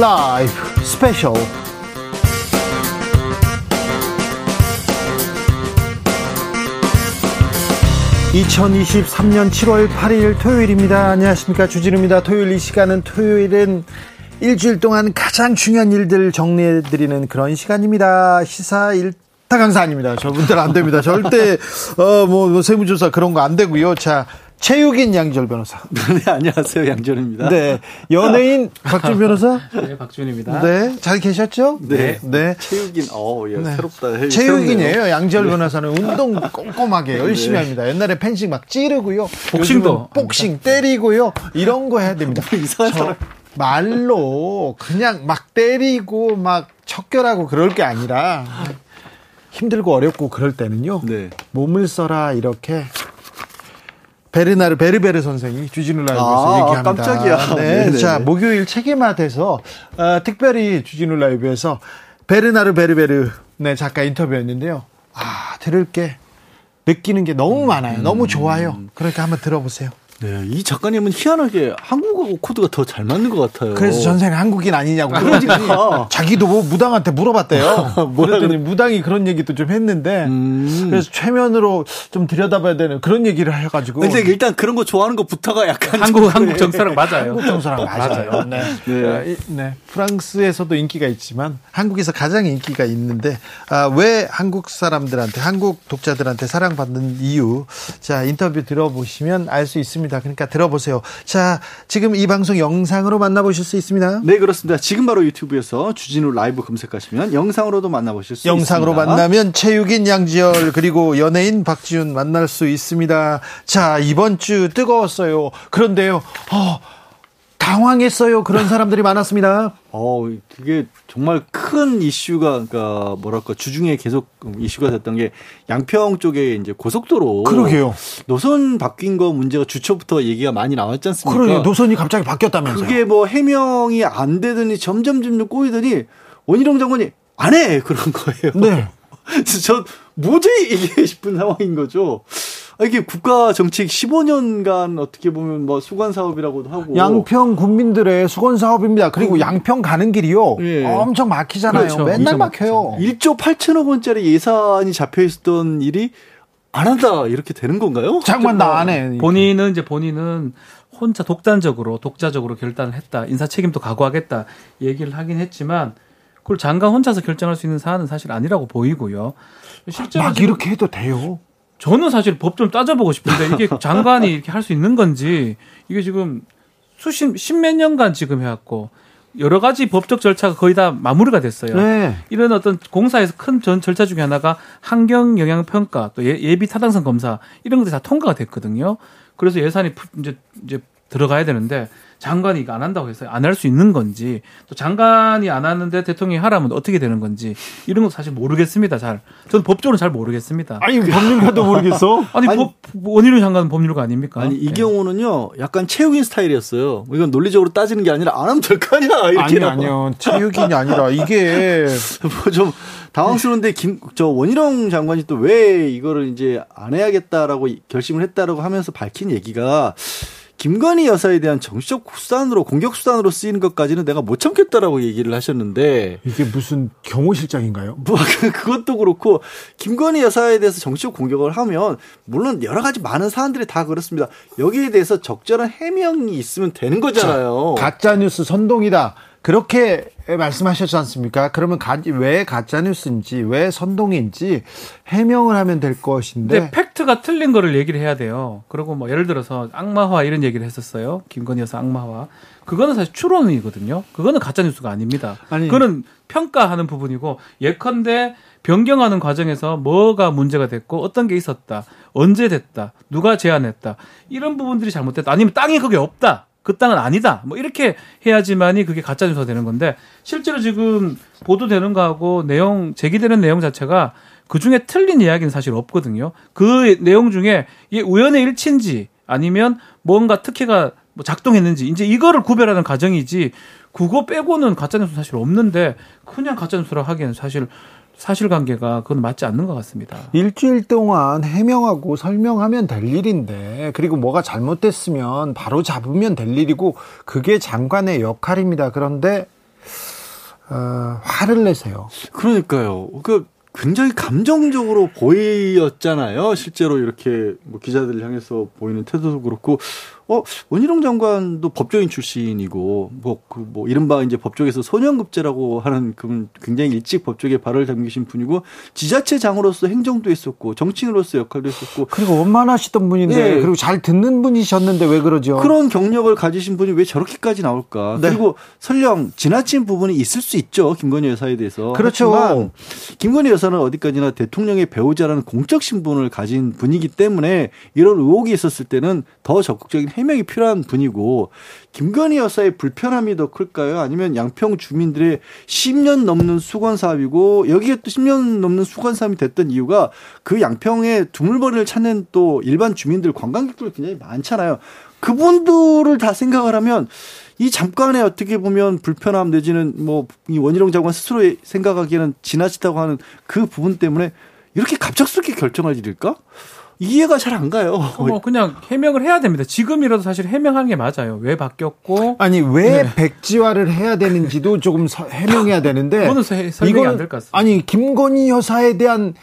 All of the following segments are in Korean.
라이브 스페셜 2023년 7월 8일 토요일입니다. 안녕하십니까. 주진우입니다. 토요일 이 시간은 토요일은 일주일 동안 가장 중요한 일들 정리해드리는 그런 시간입니다. 시사 일 타 강사 아닙니다. 저분들 안 됩니다. 절대, 어, 뭐, 뭐 세무조사 그런 거 안 되고요. 자, 체육인 양지열 변호사. 네, 안녕하세요. 양절입니다. 네. 연예인 박준 변호사. 네, 박준입니다. 네. 잘 계셨죠? 네. 네. 체육인, 어, 예, 네. 새롭다. 체육인이에요. 양절 변호사는 운동 꼼꼼하게 열심히 네. 합니다. 옛날에 펜싱 막 찌르고요. 복싱도. 복싱 때리고요. 이런 거 해야 됩니다. 이상한 사람. 말로 그냥 막 때리고 막 척결하고 그럴 게 아니라 힘들고 어렵고 그럴 때는요. 네. 몸을 써라 이렇게 베르나르 베르베르 선생이 주진우 라이브에서 아, 얘기합니다. 깜짝이야. 네. 네네. 자, 목요일 책임화 돼서 어, 특별히 주진우 라이브에서 베르나르 베르베르 네, 작가 인터뷰였는데요. 아, 들을 게 느끼는 게 너무 많아요. 음. 너무 좋아요. 그러니까 한번 들어보세요. 네, 이 작가님은 희한하게 한국어 코드가 더 잘 맞는 것 같아요. 그래서 전생 한국인 아니냐고. 그러니까 자기도 뭐 무당한테 물어봤대요. 그랬더니 무당이 그런 얘기도 좀 했는데 음. 그래서 최면으로 좀 들여다봐야 되는 그런 얘기를 해가지고. 근데 일단 그런 거 좋아하는 것부터가 약간 한국 한국 정서랑 맞아요. 한국 정서랑 맞아요. 네. 네. 네. 프랑스에서도 인기가 있지만 한국에서 가장 인기가 있는데 아, 왜 한국 사람들한테 한국 독자들한테 사랑받는 이유 자 인터뷰 들어보시면 알 수 있습니다. 있습니다. 그러니까 들어보세요. 자, 지금 이 방송 영상으로 만나보실 수 있습니다. 네, 그렇습니다. 지금 바로 유튜브에서 주진우 라이브 검색하시면 영상으로도 만나보실 수 영상으로 있습니다. 영상으로 만나면 체육인 양지열 그리고 연예인 박지훈 만날 수 있습니다. 자, 이번 주 뜨거웠어요. 그런데요. 어, 당황했어요. 그런 사람들이 많았습니다. 어, 그게 정말 큰 이슈가, 그러니까 뭐랄까, 주중에 계속 이슈가 됐던 게 양평 쪽에 이제 고속도로. 그러게요. 노선 바뀐 거 문제가 주초부터 얘기가 많이 나왔지 않습니까? 그러게요. 노선이 갑자기 바뀌었다면서요. 그게 뭐 해명이 안 되더니 점점 점점 꼬이더니 원희룡 장관이 안 해! 그런 거예요. 네. 저 뭐지 이게 싶은 상황인 거죠. 아, 이게 국가 정책 15년간 어떻게 보면 뭐 수건 사업이라고도 하고 양평 국민들의 수건 사업입니다. 그리고 음. 양평 가는 길이요. 예. 엄청 막히잖아요. 그렇죠. 맨날 막혀요. 1조 8천억 원짜리 예산이 잡혀 있었던 일이 안 한다 이렇게 되는 건가요? 장관 나 안 해. 본인은 이제 본인은 혼자 독단적으로 독자적으로 결단을 했다. 인사 책임도 각오하겠다 얘기를 하긴 했지만 그걸 장관 혼자서 결정할 수 있는 사안은 사실 아니라고 보이고요. 실제로 막 이렇게 해도 돼요. 저는 사실 법 좀 따져보고 싶은데 이게 장관이 이렇게 할 수 있는 건지 이게 지금 수십 십몇 년간 지금 해왔고 여러 가지 법적 절차가 거의 다 마무리가 됐어요. 네. 이런 어떤 공사에서 큰 전 절차 중에 하나가 환경 영향 평가 또 예, 비 타당성 검사 이런 것들이 다 통과가 됐거든요. 그래서 예산이 이제 이제 들어가야 되는데 장관이 이거 안 한다고 해서 안 할 수 있는 건지 또 장관이 안 하는데 대통령이 하라면 어떻게 되는 건지 이런 거 사실 모르겠습니다. 잘 저는 법적으로 잘 모르겠습니다. 아니 법률가도 모르겠어? 아니, 아니 법 원희룡 장관은 법률가 아닙니까? 아니 이 네. 경우는요 약간 체육인 스타일이었어요. 이건 논리적으로 따지는 게 아니라 안 하면 될 거 아니야 이렇게 아니 아니요 체육인이 아니라 이게 뭐 좀 당황스러운데 김 저 원희룡 장관이 또 왜 이거를 이제 안 해야겠다라고 결심을 했다라고 하면서 밝힌 얘기가 김건희 여사에 대한 정치적 수단으로 공격 수단으로 쓰이는 것까지는 내가 못 참겠다라고 얘기를 하셨는데 이게 무슨 경호실장인가요? 뭐 그것도 그렇고 김건희 여사에 대해서 정치적 공격을 하면 물론 여러 가지 많은 사안들이 다 그렇습니다. 여기에 대해서 적절한 해명이 있으면 되는 거잖아요. 가짜 뉴스 선동이다. 그렇게 말씀하셨지 않습니까? 그러면 가, 왜 가짜 뉴스인지, 왜 선동인지 해명을 하면 될 것인데. 네, 팩트가 틀린 거를 얘기를 해야 돼요. 그리고 뭐 예를 들어서 악마화 이런 얘기를 했었어요. 김건희 여사 악마화. 그거는 사실 추론이거든요. 그거는 가짜 뉴스가 아닙니다. 아니. 그거는 평가하는 부분이고, 예컨대 변경하는 과정에서 뭐가 문제가 됐고, 어떤 게 있었다, 언제 됐다, 누가 제안했다, 이런 부분들이 잘못됐다, 아니면 땅이 그게 없다. 그 땅은 아니다. 뭐 이렇게 해야지만이 그게 가짜 뉴스가 되는 건데 실제로 지금 보도되는 거하고 내용 제기되는 내용 자체가 그 중에 틀린 이야기는 사실 없거든요. 그 내용 중에 이게 우연의 일치인지 아니면 뭔가 특혜가 뭐 작동했는지 이제 이거를 구별하는 과정이지 그거 빼고는 가짜 뉴스 사실 없는데 그냥 가짜 뉴스라고 하기에는 사실 사실관계가 그건 맞지 않는 것 같습니다. 일주일 동안 해명하고 설명하면 될 일인데 그리고 뭐가 잘못됐으면 바로 잡으면 될 일이고 그게 장관의 역할입니다. 그런데 어, 화를 내세요. 그러니까요. 그 굉장히 감정적으로 보였잖아요. 실제로 이렇게 뭐 기자들을 향해서 보이는 태도도 그렇고 어, 원희룡 장관도 법조인 출신이고, 뭐, 그, 뭐, 이른바 이제 법조에서 소년급제라고 하는 그 굉장히 일찍 법조계 발을 담기신 분이고, 지자체 장으로서 행정도 했었고, 정치인으로서 역할도 했었고. 그리고 원만하시던 분인데, 네. 그리고 잘 듣는 분이셨는데 왜 그러죠? 그런 경력을 가지신 분이 왜 저렇게까지 나올까? 네. 그리고 설령 지나친 부분이 있을 수 있죠. 김건희 여사에 대해서. 그렇죠. 김건희 여사는 어디까지나 대통령의 배우자라는 공적 신분을 가진 분이기 때문에 이런 의혹이 있었을 때는 더 적극적인 해명이 필요한 분이고 김건희 여사의 불편함이 더 클까요? 아니면 양평 주민들의 10년 넘는 수건 사업이고 여기에 또 10년 넘는 수건 사업이 됐던 이유가 그 양평에 두물머리를 찾는 또 일반 주민들 관광객들 굉장히 많잖아요. 그분들을 다 생각을 하면 이 잠깐에 어떻게 보면 불편함 내지는 뭐 이 원희룡 장관 스스로 생각하기에는 지나치다고 하는 그 부분 때문에 이렇게 갑작스럽게 결정할 일일까? 이해가 잘 안 가요. 뭐 그냥 해명을 해야 됩니다. 지금이라도 사실 해명하는 게 맞아요. 왜 바뀌었고 아니 왜 네. 백지화를 해야 되는지도 조금 서, 해명해야 되는데 이거는 설명이 안될 것 같습니다. 아니 김건희 여사에 대한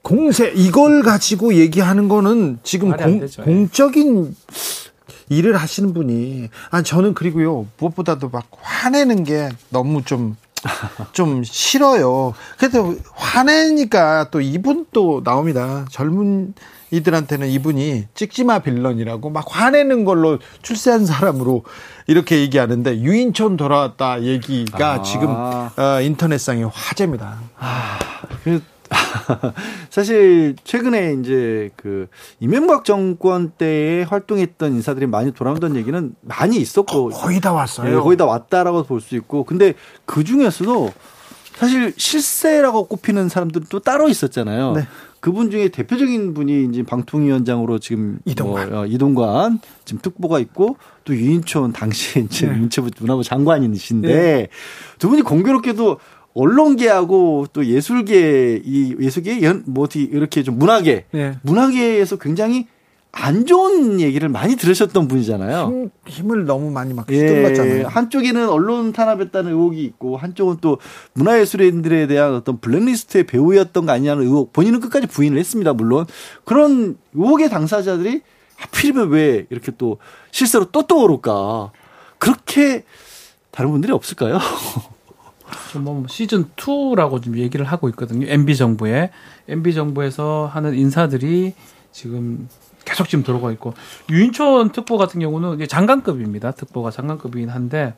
공세 이걸 가지고 얘기하는 거는 지금 공, 되죠, 예. 공적인 일을 하시는 분이 아 저는 그리고요 무엇보다도 막 화내는 게 너무 좀 좀 싫어요. 그래도 화내니까 또 이분 또 나옵니다. 젊은 이들한테는 이분이 찍지마 빌런이라고 막 화내는 걸로 출세한 사람으로 이렇게 얘기하는데 유인촌 돌아왔다 얘기가 아. 지금 어, 인터넷상의 화제입니다. 아, 그 사실 최근에 이제 그 이명박 정권 때에 활동했던 인사들이 많이 돌아온다는 얘기는 많이 있었고 거의 다 왔어요. 네, 거의 다 왔다라고 볼 수 있고 근데 그 중에서도 사실 실세라고 꼽히는 사람들은 또 따로 있었잖아요. 네. 그분 중에 대표적인 분이 이제 방통위원장으로 지금 이동관, 뭐, 어, 이동관 지금 특보가 있고 또 유인촌 당시에 이제 네. 문체부 문화부 장관이신데 네. 두 분이 공교롭게도 언론계하고 또 예술계 이 예술계 연 뭐 어떻게 이렇게 좀 문화계 네. 문화계에서 굉장히 안 좋은 얘기를 많이 들으셨던 분이잖아요. 힘, 을 너무 많이 막 휘둘렀잖아요. 예, 한쪽에는 언론 탄압했다는 의혹이 있고 한쪽은 또 문화예술인들에 대한 어떤 블랙리스트의 배우였던 거 아니냐는 의혹. 본인은 끝까지 부인을 했습니다. 물론 그런 의혹의 당사자들이 하필이면 왜 이렇게 또 실제로 또 떠오를까? 그렇게 다른 분들이 없을까요? 뭐 시즌 2라고 좀 얘기를 하고 있거든요. MB 정부에 MB 정부에서 하는 인사들이 지금 계속 지금 들어가 있고 유인촌 특보 같은 경우는 장관급입니다. 특보가 장관급이긴 한데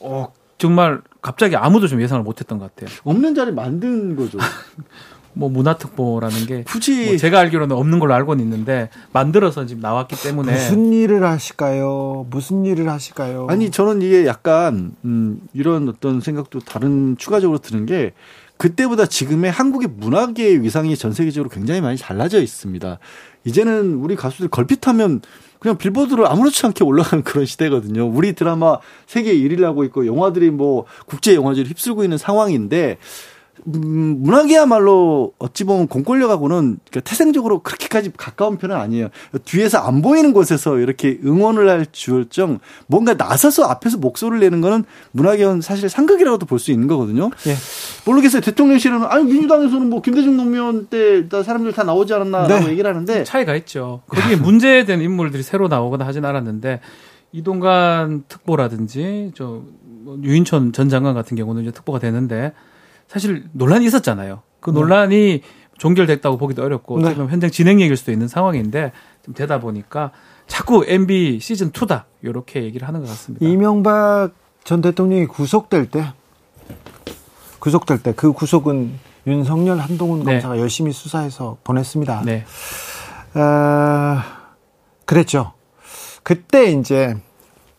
어 정말 갑자기 아무도 좀 예상을 못했던 것 같아요. 없는 자리 만든 거죠. 뭐 문화특보라는 게 굳이 뭐 제가 알기로는 없는 걸로 알고는 있는데 만들어서 지금 나왔기 때문에 무슨 일을 하실까요? 무슨 일을 하실까요? 아니 저는 이게 약간 음 이런 어떤 생각도 다른 추가적으로 드는 게 그때보다 지금의 한국의 문화계의 위상이 전 세계적으로 굉장히 많이 달라져 있습니다. 이제는 우리 가수들 걸핏하면 그냥 빌보드를 아무렇지 않게 올라가는 그런 시대거든요. 우리 드라마 세계 1위를 하고 있고 영화들이 뭐 국제 영화제를 휩쓸고 있는 상황인데 음, 문학이야말로 어찌 보면 공권력하고는 그러니까 태생적으로 그렇게까지 가까운 편은 아니에요. 뒤에서 안 보이는 곳에서 이렇게 응원을 할 줄정 뭔가 나서서 앞에서 목소리를 내는 거는 문학의원 사실 상극이라고도 볼 수 있는 거거든요. 예. 모르겠어요. 대통령실은 아니 민주당에서는 뭐 김대중 노무현 때 사람들 다 나오지 않았나라고 네. 얘기를 하는데 차이가 있죠. 거기에 문제된 인물들이 새로 나오거나 하진 않았는데 이동관 특보라든지 저뭐 유인천 전 장관 같은 경우는 이제 특보가 되는데 사실 논란이 있었잖아요. 그 네. 논란이 종결됐다고 보기도 어렵고 네. 지금 현장 진행 얘기일 수도 있는 상황인데 좀 되다 보니까 자꾸 MB 시즌 2다 이렇게 얘기를 하는 것 같습니다. 이명박 전 대통령이 구속될 때 구속될 때 그 구속은 윤석열 한동훈 네. 검사가 열심히 수사해서 보냈습니다. 네. 어, 그랬죠. 그때 이제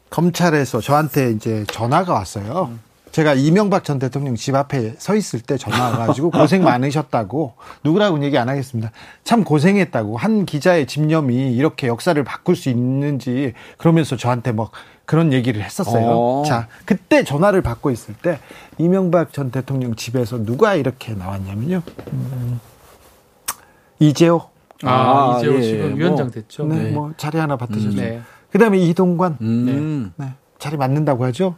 검찰에서 저한테 이제 전화가 왔어요. 음. 제가 이명박 전 대통령 집 앞에 서 있을 때 전화 와가지고 고생 많으셨다고 누구라고는 얘기 안 하겠습니다. 참 고생했다고 한 기자의 집념이 이렇게 역사를 바꿀 수 있는지 그러면서 저한테 뭐 그런 얘기를 했었어요. 어. 자 그때 전화를 받고 있을 때 이명박 전 대통령 집에서 누가 이렇게 나왔냐면요. 음, 이재호. 아, 아 이재호 예, 지금 뭐, 위원장 됐죠. 네, 네. 뭐 자리 하나 받으셨죠. 음, 네. 그다음에 이동관. 음. 네. 네. 자리 맞는다고 하죠.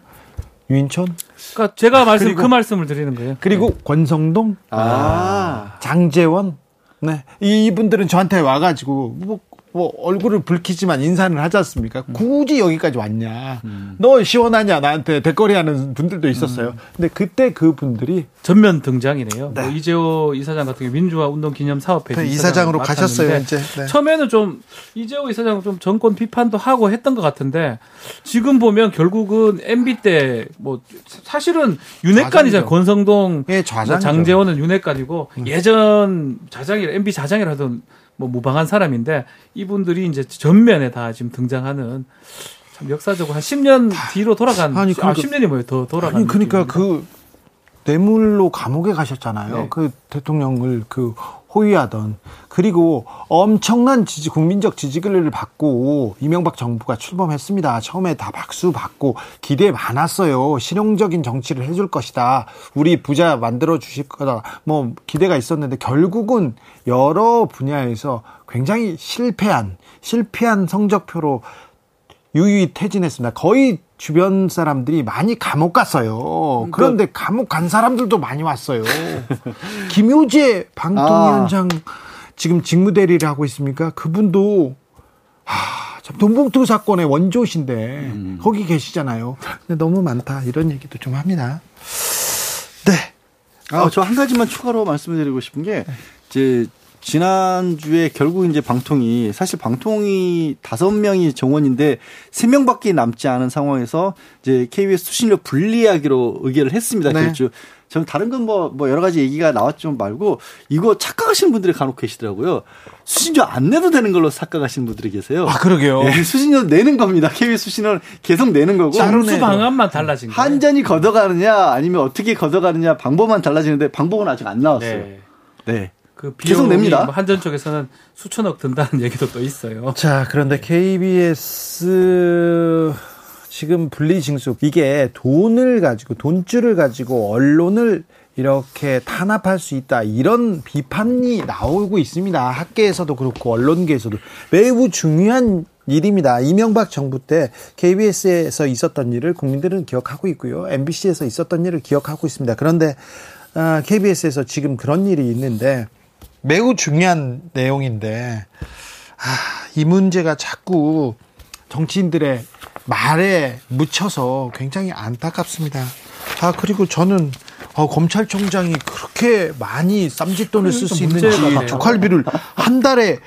유인촌? 그러니까 제가 말씀 그리고, 그 말씀을 드리는 거예요. 그리고 네. 권성동, 아. 장재원, 네 이분들은 저한테 와가지고 뭐 뭐 얼굴을 붉히지만 인사는 하지 않습니까? 음. 굳이 여기까지 왔냐? 음. 너 시원하냐? 나한테 대거리 하는 분들도 있었어요. 음. 근데 그때 그 분들이 전면 등장이네요. 네. 뭐 이재호 이사장 같은 경우 민주화 운동 기념 사업회 네, 이사장으로 가셨어요. 이제 네. 처음에는 좀 이재호 이사장 좀 정권 비판도 하고 했던 것 같은데 지금 보면 결국은 MB 때 뭐 사실은 윤핵관이잖아요. 권성동, 예, 뭐 장재원은 윤핵관이고 음. 예전 자장이라 MB 자장이라던 뭐 무방한 사람인데 이분들이 이제 전면에 다 지금 등장하는 참 역사적으로 한 10년 뒤로 돌아간 아니 그러니까, 아, 10년이 뭐예요 더 돌아간 아니 그러니까 느낌입니다. 그 뇌물로 감옥에 가셨잖아요. 네. 그 대통령을 그 호위하던 그리고 엄청난 지지 국민적 지지를 받고 이명박 정부가 출범했습니다. 처음에 다 박수 받고 기대 많았어요. 실용적인 정치를 해줄 것이다. 우리 부자 만들어 주실 거다. 뭐 기대가 있었는데 결국은 여러 분야에서 굉장히 실패한 실패한 성적표로 유유히 퇴진했습니다. 거의 주변 사람들이 많이 감옥 갔어요. 그러니까 그런데 감옥 간 사람들도 많이 왔어요. 김효재 방통위원장 아. 지금 직무대리를 하고 있습니까? 그분도 하, 참 돈봉투 사건의 원조신데 음. 거기 계시잖아요. 근데 너무 많다 이런 얘기도 좀 합니다. 네. 아, 저한 가지만 추가로 말씀드리고 싶은 게 이제 지난주에 결국 이제 방통이 사실 방통이 다섯 명이 정원인데 세 명밖에 남지 않은 상황에서 이제 KBS 수신료 분리하기로 의결을 했습니다. 네. 그렇죠. 저는 다른 건 뭐뭐 뭐 여러 가지 얘기가 나왔지만 말고 이거 착각하시는 분들이 간혹 계시더라고요. 수신료 안 내도 되는 걸로 착각하시는 분들이 계세요. 아 그러게요. 네, 수신료 내는 겁니다. KBS 수신료는 계속 내는 거고. 장수 방안만 달라진 거예요. 한전이 걷어가느냐 아니면 어떻게 걷어가느냐 방법만 달라지는데 방법은 아직 안 나왔어요. 네. 네. 그 계속 냅니다. 뭐 한전 쪽에서는 수천억 든다는 얘기도 또 있어요. 자, 그런데 KBS 지금 분리징수 이게 돈을 가지고 돈줄을 가지고 언론을 이렇게 탄압할 수 있다 이런 비판이 나오고 있습니다. 학계에서도 그렇고 언론계에서도 매우 중요한 일입니다. 이명박 정부 때 KBS에서 있었던 일을 국민들은 기억하고 있고요. MBC에서 있었던 일을 기억하고 있습니다. 그런데 KBS에서 아, 지금 그런 일이 있는데 매우 중요한 내용인데 아, 이 문제가 자꾸 정치인들의 말에 묻혀서 굉장히 안타깝습니다. 아 그리고 저는 어, 검찰총장이 그렇게 많이 쌈짓돈을 쓸 수 있는지 특활비를 한 달에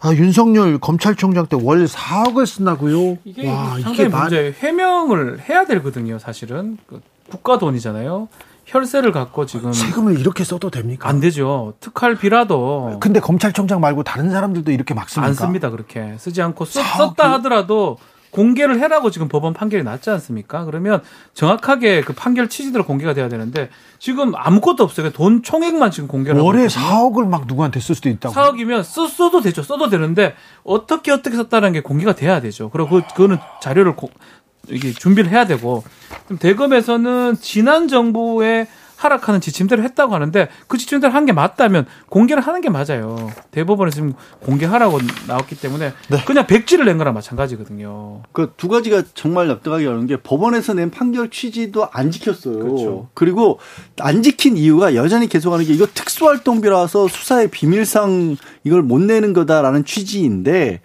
아, 윤석열 검찰총장 때 월 4억을 쓴다고요? 이게 와, 이게 문제 해명을 해야 되거든요, 사실은. 그 국가 돈이잖아요. 혈세를 갖고 지금 세금을 이렇게 써도 됩니까? 안 되죠. 특활비라도. 근데 검찰총장 말고 다른 사람들도 이렇게 막 씁니까? 안 씁니다. 그렇게 쓰지 않고 썼, 썼다 하더라도 공개를 해라고 지금 법원 판결이 났지 않습니까? 그러면 정확하게 그 판결 취지대로 공개가 돼야 되는데 지금 아무것도 없어요. 돈 총액만 지금 공개를 월에 4억을 막 누구한테 쓸 수도 있다고. 4억이면 써, 써도 되죠. 써도 되는데 어떻게 어떻게 썼다는 게 공개가 돼야 되죠. 그리고 그, 그거는 자료를 고, 이게 준비를 해야 되고 대검에서는 지난 정부의 하락하는 지침대로 했다고 하는데 그 지침대로 한게 맞다면 공개를 하는 게 맞아요. 대법원에서 지금 공개하라고 나왔기 때문에 네. 그냥 백지를 낸 거랑 마찬가지거든요. 그 두 가지가 정말 납득하기 어려운 게 법원에서 낸 판결 취지도 안 지켰어요. 그렇죠. 그리고 안 지킨 이유가 여전히 계속하는 게 이거 특수활동비라서 수사의 비밀상 이걸 못 내는 거다라는 취지인데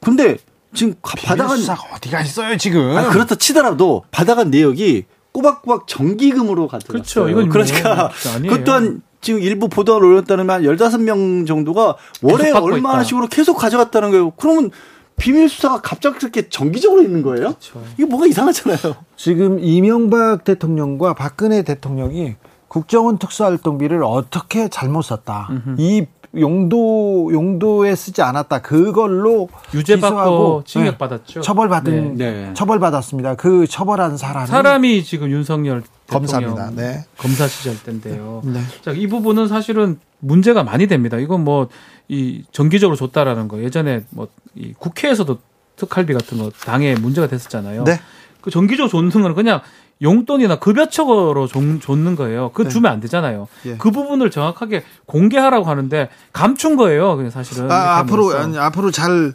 근데 지금 받아간 어디가 있어요 지금? 아, 그렇다 치더라도 받아간 내역이 꼬박꼬박 정기금으로 가져갔어요. 그렇죠. 이건 그러니까 뭐, 그 또한 지금 일부 보도를 올렸다면 한 15명 정도가 월에 얼마씩으로 계속 가져갔다는 거예요. 그러면 비밀 수사가 갑작스럽게 정기적으로 있는 거예요? 그렇죠. 이거 뭐가 이상하잖아요. 지금 이명박 대통령과 박근혜 대통령이 국정원 특수활동비를 어떻게 잘못 썼다. 음흠. 이 용도 용도에 쓰지 않았다. 그걸로 유죄받고 징역 받았죠. 네, 처벌받은 네. 네. 처벌받았습니다. 그 처벌한 사람이 사람이 지금 윤석열 검사입니다. 네. 검사 시절 때인데요. 네. 자, 이 부분은 사실은 문제가 많이 됩니다. 이건 뭐 이 정기적으로 줬다라는 거 예전에 뭐 이 국회에서도 특할비 같은 거 당에 문제가 됐었잖아요. 네. 그 정기적으로 줬는 건 그냥 용돈이나 급여처로 줬는 거예요. 그 네. 주면 안 되잖아요. 예. 그 부분을 정확하게 공개하라고 하는데 감춘 거예요. 그냥 사실은. 아, 앞으로 아니, 앞으로 잘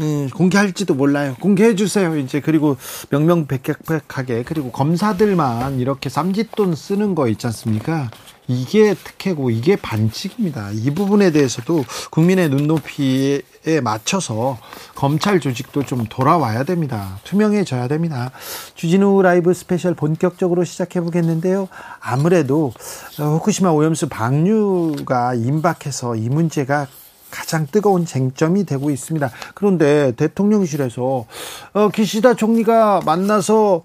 음, 공개할지도 몰라요. 공개해 주세요. 이제 그리고 명명백백하게 그리고 검사들만 이렇게 쌈짓돈 쓰는 거 있지 않습니까? 이게 특혜고 이게 반칙입니다. 이 부분에 대해서도 국민의 눈높이에 맞춰서 검찰 조직도 좀 돌아와야 됩니다. 투명해져야 됩니다. 주진우 라이브 스페셜 본격적으로 시작해 보겠는데요. 아무래도 후쿠시마 오염수 방류가 임박해서 이 문제가 가장 뜨거운 쟁점이 되고 있습니다. 그런데 대통령실에서 어, 기시다 총리가 만나서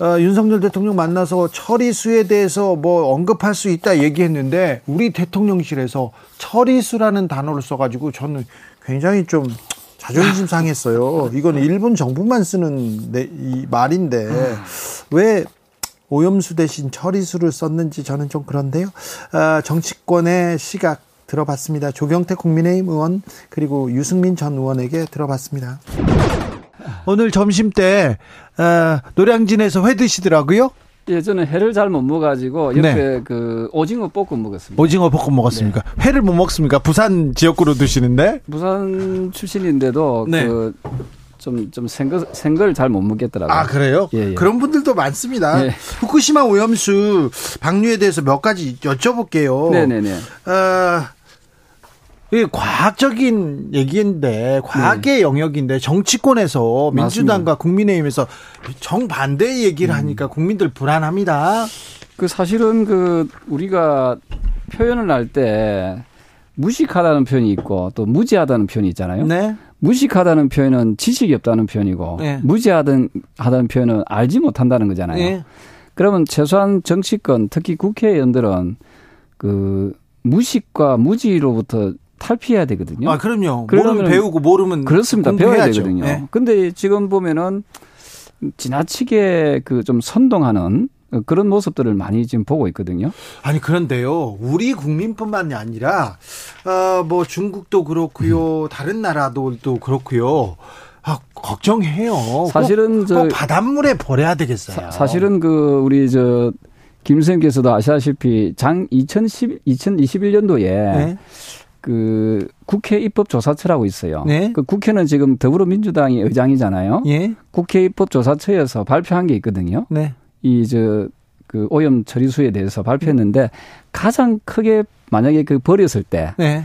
어, 윤석열 대통령 만나서 처리수에 대해서 뭐 언급할 수 있다 얘기했는데 우리 대통령실에서 처리수라는 단어를 써가지고 저는 굉장히 좀 자존심 상했어요. 이건 일본 정부만 쓰는 내, 이 말인데 왜 오염수 대신 처리수를 썼는지 저는 좀 그런데요. 아, 정치권의 시각 들어봤습니다. 조경태 국민의힘 의원 그리고 유승민 전 의원에게 들어봤습니다. 오늘 점심 때 어, 노량진에서 회 드시더라고요. 예, 저는 회를 잘 못 먹어가지고 옆에 네. 그 오징어 볶음 먹었습니다. 오징어 볶음 먹었습니까? 네. 회를 못 먹습니까? 부산 지역구로 드시는데? 부산 출신인데도 네. 그 좀, 좀 생거, 생걸 잘못 먹겠더라고요. 아, 그래요? 예, 예. 그런 분들도 많습니다. 예. 후쿠시마 오염수 방류에 대해서 몇 가지 여쭤볼게요. 네네네. 어, 이게 과학적인 얘기인데 과학의 네. 영역인데 정치권에서 민주당과 맞습니다. 국민의힘에서 정반대의 얘기를 음. 하니까 국민들 불안합니다. 그 사실은 그 우리가 표현을 할 때 무식하다는 표현이 있고 또 무지하다는 표현이 있잖아요. 네. 무식하다는 표현은 지식이 없다는 표현이고 네. 무지하다는 하다는 표현은 알지 못한다는 거잖아요. 네. 그러면 최소한 정치권 특히 국회의원들은 그 무식과 무지로부터 탈피해야 되거든요. 아, 그럼요. 모르면 배우고 모르면 그렇습니다. 배워야 되거든요. 네. 근데 지금 보면은 지나치게 그 좀 선동하는 그런 모습들을 많이 지금 보고 있거든요. 아니 그런데요, 우리 국민뿐만이 아니라 어 뭐 중국도 그렇고요, 음. 다른 나라도 그렇고요. 아, 걱정해요. 사실은 꼭, 저 바닷물에 버려야 되겠어요. 사, 실은 그 우리 저 김 선생께서도 아시다시피 장 2010, 2021년도에 네? 그 국회 입법조사처라고 있어요. 네. 그 국회는 지금 더불어민주당이 의장이잖아요. 예. 국회 입법조사처에서 발표한 게 있거든요. 네. 이저 그 오염 처리수에 대해서 발표했는데 가장 크게 만약에 그 버렸을 때. 네.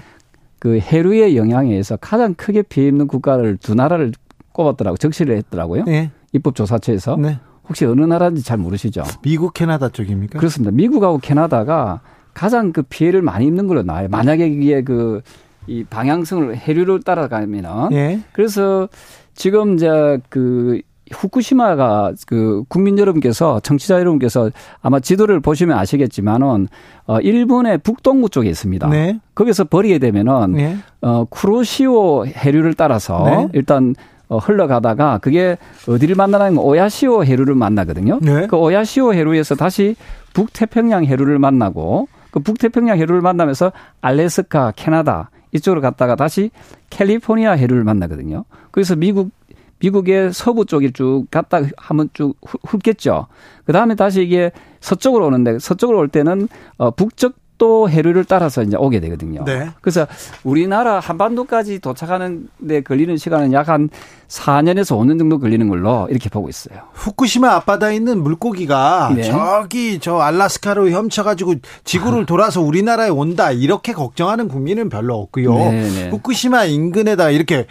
그 해류의 영향에 의해서 가장 크게 피해 입는 국가를 두 나라를 꼽았더라고 적시를 했더라고요. 네. 입법조사처에서. 네. 혹시 어느 나라인지 잘 모르시죠? 미국, 캐나다 쪽입니까? 그렇습니다. 미국하고 캐나다가 가장 그 피해를 많이 입는 걸로 나와요. 만약에 이게 그 이 방향성을 해류를 따라가면 예. 그래서 지금 이제 그 후쿠시마가 그 국민 여러분께서 청취자 여러분께서 아마 지도를 보시면 아시겠지만은 어 일본의 북동부 쪽에 있습니다. 네. 거기서 버리게 되면은 네. 어 쿠로시오 해류를 따라서 네. 일단 어, 흘러가다가 그게 어디를 만나냐면 오야시오 해류를 만나거든요. 네. 그 오야시오 해류에서 다시 북태평양 해류를 만나고 그 북태평양 해류를 만나면서 알래스카, 캐나다 이쪽으로 갔다가 다시 캘리포니아 해류를 만나거든요. 그래서 미국 미국의 서부 쪽이 쭉 갔다 하면 쭉 훑겠죠. 그 다음에 다시 이게 서쪽으로 오는데 서쪽으로 올 때는 어 북쪽 또 해류를 따라서 이제 오게 되거든요. 네. 그래서 우리나라 한반도까지 도착하는 데 걸리는 시간은 약 한 4년에서 5년 정도 걸리는 걸로 이렇게 보고 있어요. 후쿠시마 앞바다에 있는 물고기가 네. 저기 저 알라스카로 헤엄쳐가지고 지구를 돌아서 우리나라에 온다 이렇게 걱정하는 국민은 별로 없고요. 네, 네. 후쿠시마 인근에다 이렇게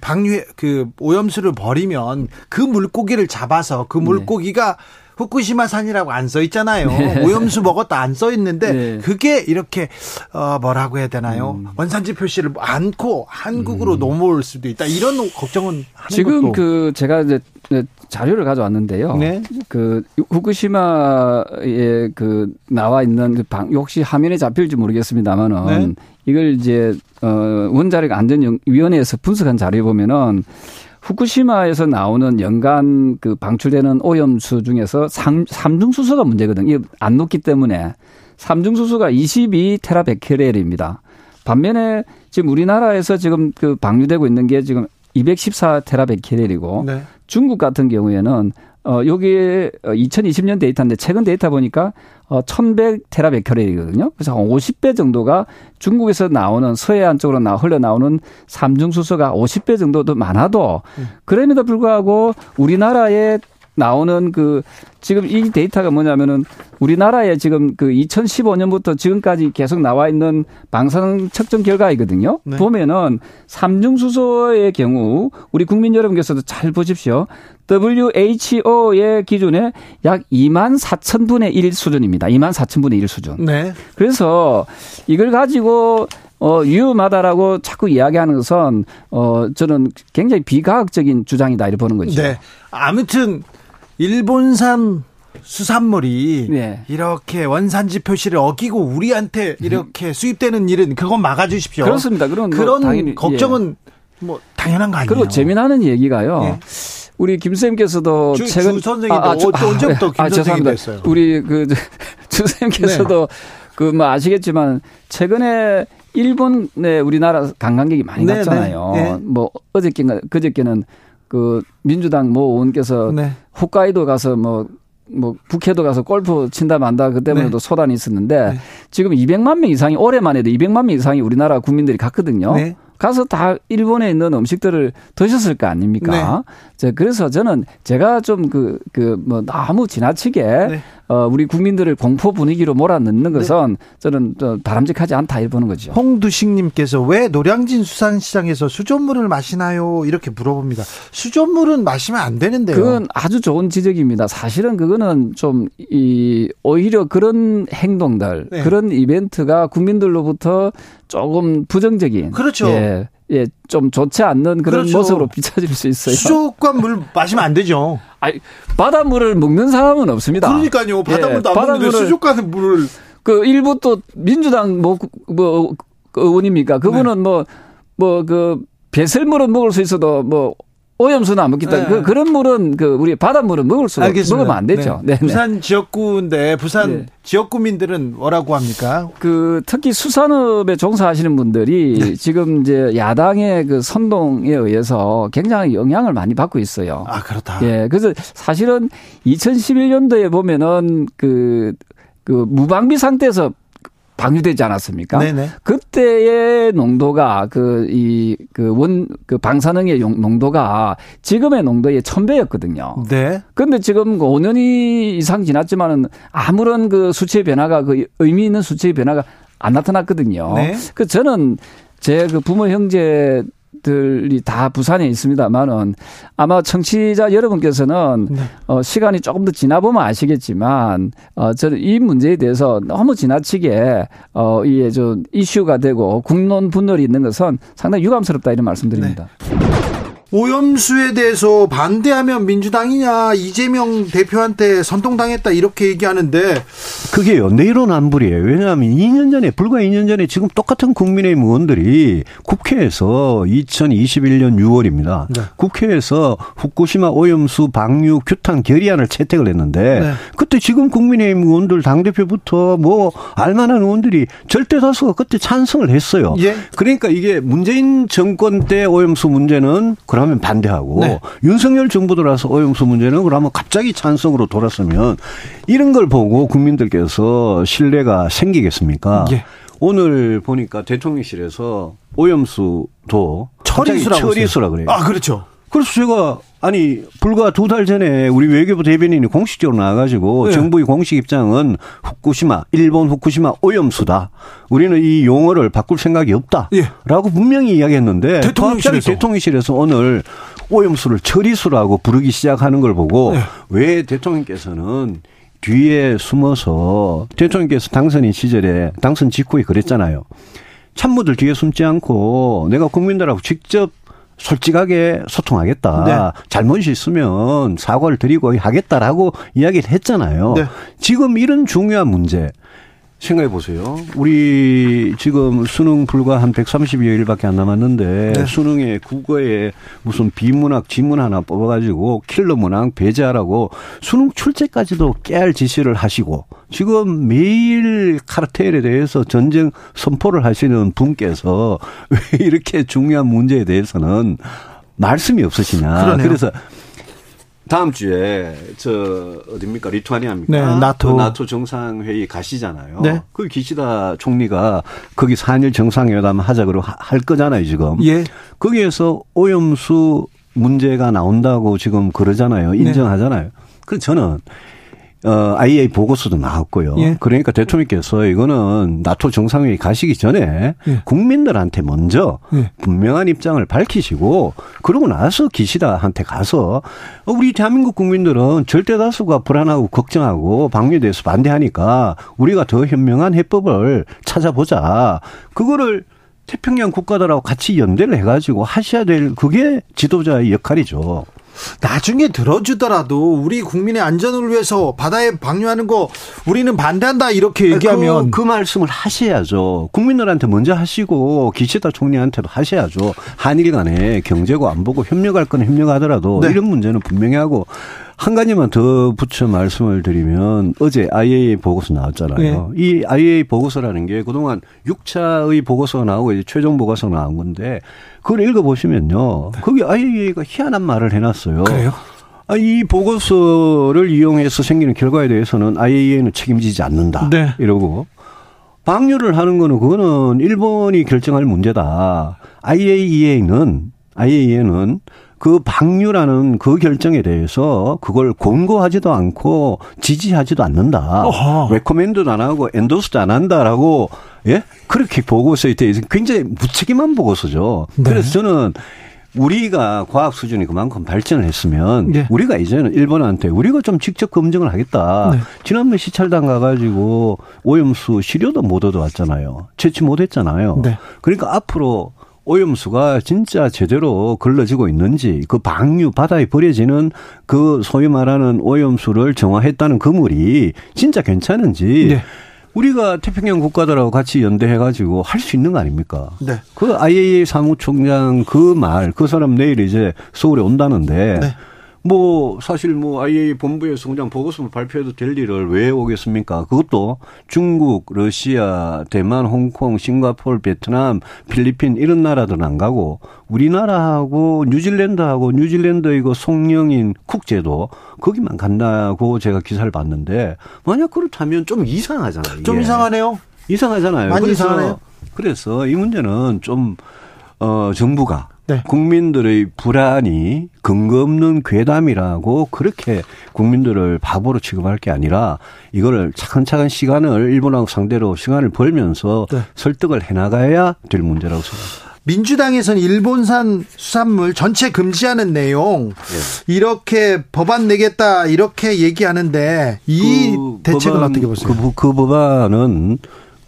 방류 그 오염수를 버리면 그 물고기를 잡아서 그 네. 물고기가 후쿠시마 산이라고 안 써 있잖아요. 네. 오염수 먹었다 안 써 있는데 네. 그게 이렇게 어 뭐라고 해야 되나요? 음. 원산지 표시를 않고 한국으로 음. 넘어올 수도 있다. 이런 걱정은 지금 것도. 그 제가 이제 자료를 가져왔는데요. 네. 그 후쿠시마에 그 나와 있는 그방 혹시 화면에 잡힐지 모르겠습니다만은 네. 이걸 이제 어 원자력 안전위원회에서 분석한 자료에 보면은 후쿠시마에서 나오는 연간 그 방출되는 오염수 중에서 삼, 삼중수소가 문제거든요. 이게 안 녹기 때문에 삼중수소가 22 테라베케렐입니다. 반면에 지금 우리나라에서 지금 그 방류되고 있는 게 지금 214 테라베케렐이고 네. 중국 같은 경우에는 어, 요게 2020년 데이터인데 최근 데이터 보니까 어, 1100 테라베크렐이거든요. 그래서 한 50배 정도가 중국에서 나오는 서해안 쪽으로 나 흘러나오는 삼중수소가 50배 정도도 많아도 음. 그럼에도 불구하고 우리나라의 나오는 그 지금 이 데이터가 뭐냐면은 우리나라에 지금 그 2015년부터 지금까지 계속 나와 있는 방사능 측정 결과이거든요. 네. 보면은 삼중 수소의 경우 우리 국민 여러분께서도 잘 보십시오. WHO의 기준에 약 2만 4천 분의 1 수준입니다. 2만 4천 분의 1 수준. 네. 그래서 이걸 가지고 어, 위험하다라고 자꾸 이야기하는 것은, 어, 저는 굉장히 비과학적인 주장이다, 이렇게 보는 거죠. 네. 아무튼, 일본산 수산물이 네. 이렇게 원산지 표시를 어기고 우리한테 이렇게 수입되는 일은 그건 막아주십시오. 그렇습니다. 그런 뭐 그런 당연히, 걱정은 예. 뭐 당연한 거 아니에요. 그리고 재미나는 얘기가요. 예. 우리 김 쌤께서도 주, 최근 주 선생님도 아, 아, 언제부터 김 아, 선생님 됐어요? 우리 그 주쌤께서도 네. 그뭐 아시겠지만 최근에 일본에 우리나라 관광객이 많이 네, 갔잖아요. 네, 네. 뭐 어저께인가 그저께는 그 민주당 모 의원께서 네. 홋카이도 가서 뭐, 뭐, 북해도 가서 골프 친다 만다 그 때문에도 네. 소란이 있었는데 네. 지금 200만 명 이상이 올해만 해도 200만 명 이상이 우리나라 국민들이 갔거든요. 네. 가서 다 일본에 있는 음식들을 드셨을 거 아닙니까? 네. 그래서 저는 제가 좀 그, 그, 뭐, 너무 지나치게 네. 어, 우리 국민들을 공포 분위기로 몰아넣는 것은 네. 저는 바람직하지 않다 이보는 거죠. 홍두식님께서 왜 노량진 수산시장에서 수돗물을 마시나요? 이렇게 물어봅니다. 수돗물은 마시면 안 되는데요. 그건 아주 좋은 지적입니다. 사실은 그거는 좀 이 오히려 그런 행동들, 네. 그런 이벤트가 국민들로부터 조금 부정적인. 그렇죠. 예. 예, 좀 좋지 않는 그런 그렇죠. 모습으로 비춰질 수 있어요. 수족관 물 마시면 안 되죠. 아니, 바닷물을 먹는 사람은 없습니다. 그러니까요. 바닷물도 예, 안 먹는데 수족관 물을. 그 일부 또 민주당 뭐, 뭐, 그 의원입니까? 그분은 네. 뭐, 뭐, 그, 배설물은 먹을 수 있어도 뭐, 오염수는 안 먹겠다. 네. 그, 그런 물은 그 우리 바닷물은 먹을 수 알겠습니다. 먹으면 안 되죠. 네. 네. 부산 지역구인데 부산 네. 지역구민들은 뭐라고 합니까? 그 특히 수산업에 종사하시는 분들이 네. 지금 이제 야당의 그 선동에 의해서 굉장히 영향을 많이 받고 있어요. 아 그렇다. 예. 그래서 사실은 2011년도에 보면은 그, 그 무방비 상태에서 방류되지 않았습니까? 네네. 그때의 농도가 그 이 그 원그 그 방사능의 농도가 지금의 농도의 천배였거든요. 네. 근데 지금 5년이 그 이상 지났지만은 아무런 그 수치의 변화가 그 의미 있는 수치의 변화가 안 나타났거든요. 네. 그 저는 제 그 부모 형제 들이 다 부산에 있습니다만은 아마 청취자 여러분께서는 네. 어, 시간이 조금 더 지나 보면 아시겠지만 어, 저는 이 문제에 대해서 너무 지나치게 어, 이게 좀 이슈가 되고 국론 분열이 있는 것은 상당히 유감스럽다 이런 말씀드립니다. 네. 오염수에 대해서 반대하면 민주당이냐 이재명 대표한테 선동당했다 이렇게 얘기하는데 그게요 내로남불이에요. 왜냐하면 2년 전에 불과 2년 전에 지금 똑같은 국민의힘 의원들이 국회에서 2021년 6월입니다. 네. 국회에서 후쿠시마 오염수 방류 규탄 결의안을 채택을 했는데 네. 그때 지금 국민의힘 의원들 당 대표부터 뭐 알만한 의원들이 절대 다수가 그때 찬성을 했어요. 예. 그러니까 이게 문재인 정권 때 오염수 문제는 그러면 반대하고 네. 윤석열 정부 들어서 오염수 문제는 그러면 갑자기 찬성으로 돌았으면 이런 걸 보고 국민들께서 신뢰가 생기겠습니까? 예. 오늘 보니까 대통령실에서 오염수도 처리수라고 처리수라 그래요. 아 그렇죠. 그래서 제가 아니 불과 두 달 전에 우리 외교부 대변인이 공식적으로 나와가지고 네. 정부의 공식 입장은 후쿠시마 일본 후쿠시마 오염수다. 우리는 이 용어를 바꿀 생각이 없다라고 예. 분명히 이야기했는데 대통령실에서. 대통령실에서 오늘 오염수를 처리수라고 부르기 시작하는 걸 보고 네. 왜 대통령께서는 뒤에 숨어서 대통령께서 당선인 시절에 당선 직후에 그랬잖아요. 참모들 뒤에 숨지 않고 내가 국민들하고 직접 솔직하게 소통하겠다. 네. 잘못이 있으면 사과를 드리고 하겠다라고 이야기를 했잖아요. 네. 지금 이런 중요한 문제 생각해 보세요. 우리 지금 수능 불과 한 130여일밖에 안 남았는데 네. 수능에 국어에 무슨 비문학 지문 하나 뽑아가지고 킬러 문항 배제하라고 수능 출제까지도 깨알 지시를 하시고 지금 매일 카르텔에 대해서 전쟁 선포를 하시는 분께서 왜 이렇게 중요한 문제에 대해서는 말씀이 없으시냐. 그러네요. 그래서 다음 주에 저 어딥니까 리투아니아입니까? 네, 나토 그 나토 정상회의 가시잖아요. 네. 그 기시다 총리가 거기 한일 정상회담 하자고 할 거잖아요 지금. 예. 거기에서 오염수 문제가 나온다고 지금 그러잖아요. 네. 인정하잖아요. 네. 그래서 저는 어, IEA 보고서도 나왔고요. 예. 그러니까 대통령께서 이거는 나토 정상회의 가시기 전에 예. 국민들한테 먼저 예. 분명한 입장을 밝히시고 그러고 나서 기시다한테 가서 우리 대한민국 국민들은 절대 다수가 불안하고 걱정하고 방류에 대해서 반대하니까 우리가 더 현명한 해법을 찾아보자. 그거를 태평양 국가들하고 같이 연대를 해가지고 하셔야 될 그게 지도자의 역할이죠. 나중에 들어주더라도 우리 국민의 안전을 위해서 바다에 방류하는 거 우리는 반대한다 이렇게 얘기하면 그, 그 말씀을 하셔야죠. 국민들한테 먼저 하시고 기시다 총리한테도 하셔야죠. 한일 간에 경제고 안보고 협력할 건 협력하더라도 네. 이런 문제는 분명히 하고 한 가지만 더 붙여 말씀을 드리면 어제 IAEA 보고서 나왔잖아요. 네. 이 IAEA 보고서라는 게 그동안 6차의 보고서가 나오고 이제 최종 보고서가 나온 건데 그걸 읽어 보시면요. 네. 거기 IAEA가 희한한 말을 해 놨어요. 그래요? 아, 이 보고서를 이용해서 생기는 결과에 대해서는 IAEA는 책임지지 않는다. 네. 이러고 방류를 하는 거는 그거는 일본이 결정할 문제다. IAEA는 IAEA는 그 방류라는 그 결정에 대해서 그걸 권고하지도 않고 지지하지도 않는다. 레코멘드도 안 하고 엔도스도 안 한다라고 예? 그렇게 보고서에 대해서 굉장히 무책임한 보고서죠. 네. 그래서 저는 우리가 과학 수준이 그만큼 발전을 했으면 네. 우리가 이제는 일본한테 우리가 좀 직접 검증을 하겠다. 네. 지난번 시찰단 가가지고 오염수 시료도 못 얻어왔잖아요. 채취 못 했잖아요. 네. 그러니까 앞으로 오염수가 진짜 제대로 걸러지고 있는지 그 방류 바다에 버려지는 그 소위 말하는 오염수를 정화했다는 그물이 진짜 괜찮은지 네. 우리가 태평양 국가들하고 같이 연대해가지고 할 수 있는 거 아닙니까? 네. 그 IAEA 사무총장 그 말, 그 사람 내일 이제 서울에 온다는데 네. 뭐 사실 뭐 IA 본부에서 그냥 보고서 발표해도 될 일을 왜 오겠습니까? 그것도 중국, 러시아, 대만, 홍콩, 싱가포르, 베트남, 필리핀 이런 나라들은 안 가고 우리나라하고 뉴질랜드하고 뉴질랜드 이거 송영인 국제도 거기만 간다고 제가 기사를 봤는데 만약 그렇다면 좀 이상하잖아요. 좀 이상하네요. 이상하잖아요. 많이 그래서, 이상하네요. 그래서 이 문제는 좀 어, 정부가 네. 국민들의 불안이 근거 없는 괴담이라고 그렇게 국민들을 바보로 취급할 게 아니라 이거를 차근차근 시간을 일본하고 상대로 시간을 벌면서 네. 설득을 해나가야 될 문제라고 생각합니다. 민주당에서는 일본산 수산물 전체 금지하는 내용 네. 이렇게 법안 내겠다 이렇게 얘기하는데 이 그 대책은 법안, 어떻게 보세요? 그, 그 법안은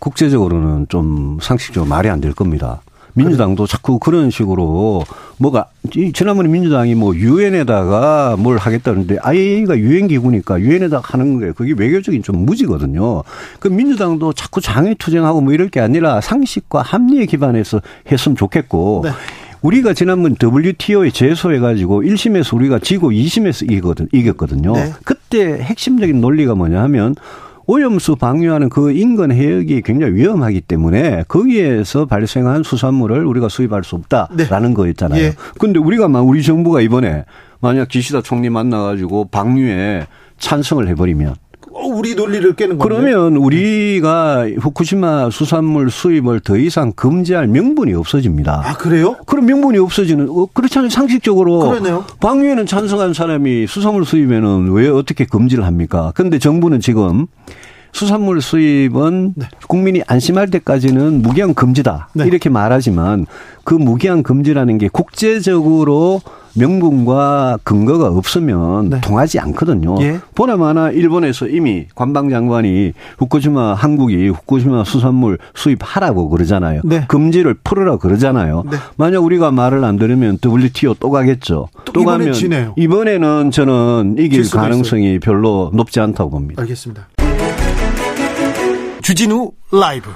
국제적으로는 좀 상식적으로 말이 안 될 겁니다. 민주당도 자꾸 그런 식으로 뭐가 지난번에 민주당이 뭐 유엔에다가 뭘 하겠다는데 IAEA가 유엔 기구니까 유엔에다가 하는 거예요. 그게 외교적인 좀 무지거든요. 그 민주당도 자꾸 장애 투쟁하고 뭐 이럴 게 아니라 상식과 합리에 기반해서 했으면 좋겠고 네. 우리가 지난번 WTO에 제소해가지고 1심에서 우리가 지고 2심에서 이겼거든, 이겼거든요. 네. 그때 핵심적인 논리가 뭐냐 하면 오염수 방류하는 그 인근 해역이 굉장히 위험하기 때문에 거기에서 발생한 수산물을 우리가 수입할 수 없다라는 네. 거였잖아요. 예. 근데 우리가 막 우리 정부가 이번에 만약 기시다 총리 만나가지고 방류에 찬성을 해버리면 어, 우리 논리를 깨는 건데. 그러면 우리가 후쿠시마 수산물 수입을 더 이상 금지할 명분이 없어집니다. 아 그래요? 그럼 명분이 없어지는 어, 그렇잖아요 상식적으로. 그러네요. 방위에는 찬성한 사람이 수산물 수입에는 왜 어떻게 금지를 합니까? 그런데 정부는 지금 수산물 수입은 네. 국민이 안심할 때까지는 무기한 금지다. 네. 이렇게 말하지만 그 무기한 금지라는 게 국제적으로 명분과 근거가 없으면 네. 통하지 않거든요. 예. 보나마나 일본에서 이미 관방장관이 후쿠시마 한국이 후쿠시마 수산물 수입하라고 그러잖아요. 네. 금지를 풀으라 그러잖아요. 네. 만약 우리가 말을 안 들으면 WTO 또 가겠죠. 또, 또 가면 지네요. 이번에는 저는 이길 가능성이 있어요. 별로 높지 않다고 봅니다. 알겠습니다. 주진우 라이브.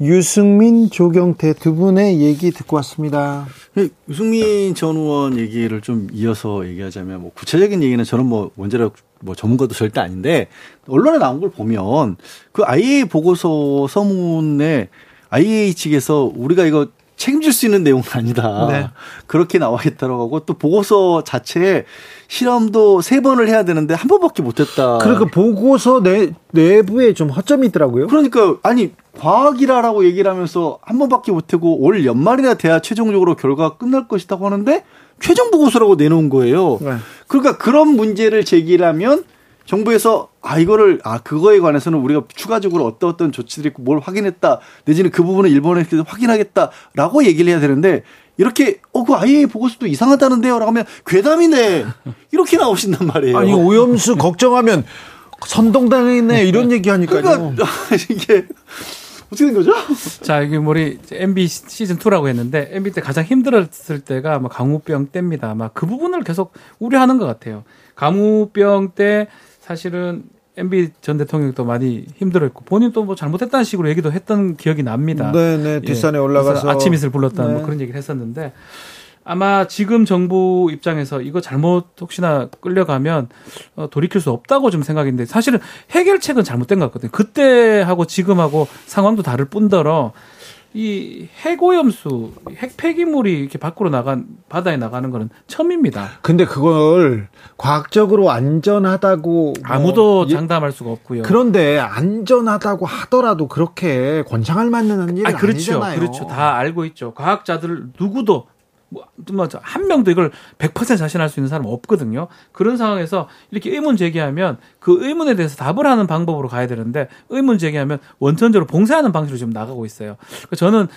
유승민, 조경태 두 분의 얘기 듣고 왔습니다. 네, 유승민 전 의원 얘기를 좀 이어서 얘기하자면 뭐 구체적인 얘기는 저는 뭐 원자력 뭐 전문가도 절대 아닌데 언론에 나온 걸 보면 그 IA 보고서 서문에 IA 측에서 우리가 이거 책임질 수 있는 내용은 아니다. 네. 그렇게 나와 있다고 하고 또 보고서 자체에 실험도 세 번을 해야 되는데 한 번밖에 못했다. 그러니까 보고서 내, 내부에 좀 허점이 있더라고요. 그러니까 아니 과학이라라고 얘기를 하면서 한 번밖에 못하고 올 연말이나 돼야 최종적으로 결과가 끝날 것이라고 하는데 최종 보고서라고 내놓은 거예요. 네. 그러니까 그런 문제를 제기하면 정부에서 아 이거를 아 그거에 관해서는 우리가 추가적으로 어떤 어떤 조치들이 있고 뭘 확인했다 내지는 그 부분을 일본에서 확인하겠다라고 얘기를 해야 되는데 이렇게 어그 아예 보고서도 이상하다는데요라고 하면 괴담이네 이렇게 나오신단 말이에요. 아니 오염수 걱정하면 선동당이네 이런 얘기하니까요. 그러니까 이게 어떻게 된 거죠? 자, 이게 우리 MB 시즌 2라고 했는데 MB 때 가장 힘들었을 때가 아마 강우병 때입니다. 아마 그 부분을 계속 우려하는 것 같아요. 강우병 때 사실은 MB 전 대통령도 많이 힘들었고 본인도 뭐 잘못했다는 식으로 얘기도 했던 기억이 납니다. 네, 네. 뒷산에 예. 올라가서 아침 이슬 불렀다는 뭐 네. 뭐 그런 얘기를 했었는데 아마 지금 정부 입장에서 이거 잘못 혹시나 끌려가면 어, 돌이킬 수 없다고 좀 생각인데 사실은 해결책은 잘못된 것 같거든요. 그때하고 지금하고 상황도 다를 뿐더러 이 핵오염수, 핵 폐기물이 이렇게 밖으로 나간 바다에 나가는 거는 처음입니다. 근데 그걸 과학적으로 안전하다고 뭐 아무도 뭐 장담할 수가 없고요. 그런데 안전하다고 하더라도 그렇게 권장할 만한 일은 아, 그렇죠, 아니잖아요. 그렇죠. 다 알고 있죠. 과학자들 누구도 뭐, 뭐, 한 명도 이걸 100% 자신할 수 있는 사람 없거든요. 그런 상황에서 이렇게 의문 제기하면 그 의문에 대해서 답을 하는 방법으로 가야 되는데 의문 제기하면 원천적으로 봉쇄하는 방식으로 지금 나가고 있어요. 그러니까 저는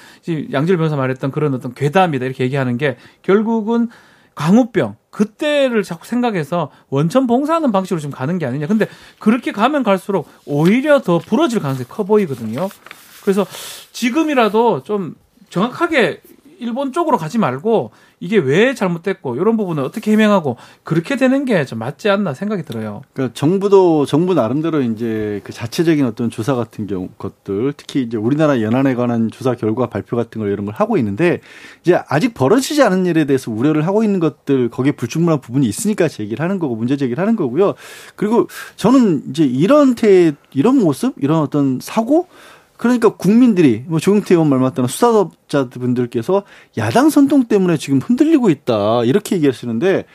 양질 변호사 말했던 그런 어떤 괴담이다 이렇게 얘기하는 게 결국은 광우병 그때를 자꾸 생각해서 원천 봉쇄하는 방식으로 지금 가는 게 아니냐. 근데 그렇게 가면 갈수록 오히려 더 부러질 가능성이 커 보이거든요. 그래서 지금이라도 좀 정확하게 일본 쪽으로 가지 말고 이게 왜 잘못됐고 이런 부분을 어떻게 해명하고 그렇게 되는 게 좀 맞지 않나 생각이 들어요. 그러니까 정부도 정부 나름대로 이제 그 자체적인 어떤 조사 같은 경우 것들 특히 이제 우리나라 연안에 관한 조사 결과 발표 같은 걸 이런 걸 하고 있는데 이제 아직 벌어지지 않은 일에 대해서 우려를 하고 있는 것들 거기에 불충분한 부분이 있으니까 제기를 하는 거고 문제 제기를 하는 거고요. 그리고 저는 이제 이런 태 이런 모습 이런 어떤 사고 그러니까 국민들이 뭐 조경태 의원 말 맞다는 수사자분들께서 야당 선동 때문에 지금 흔들리고 있다 이렇게 얘기하시는데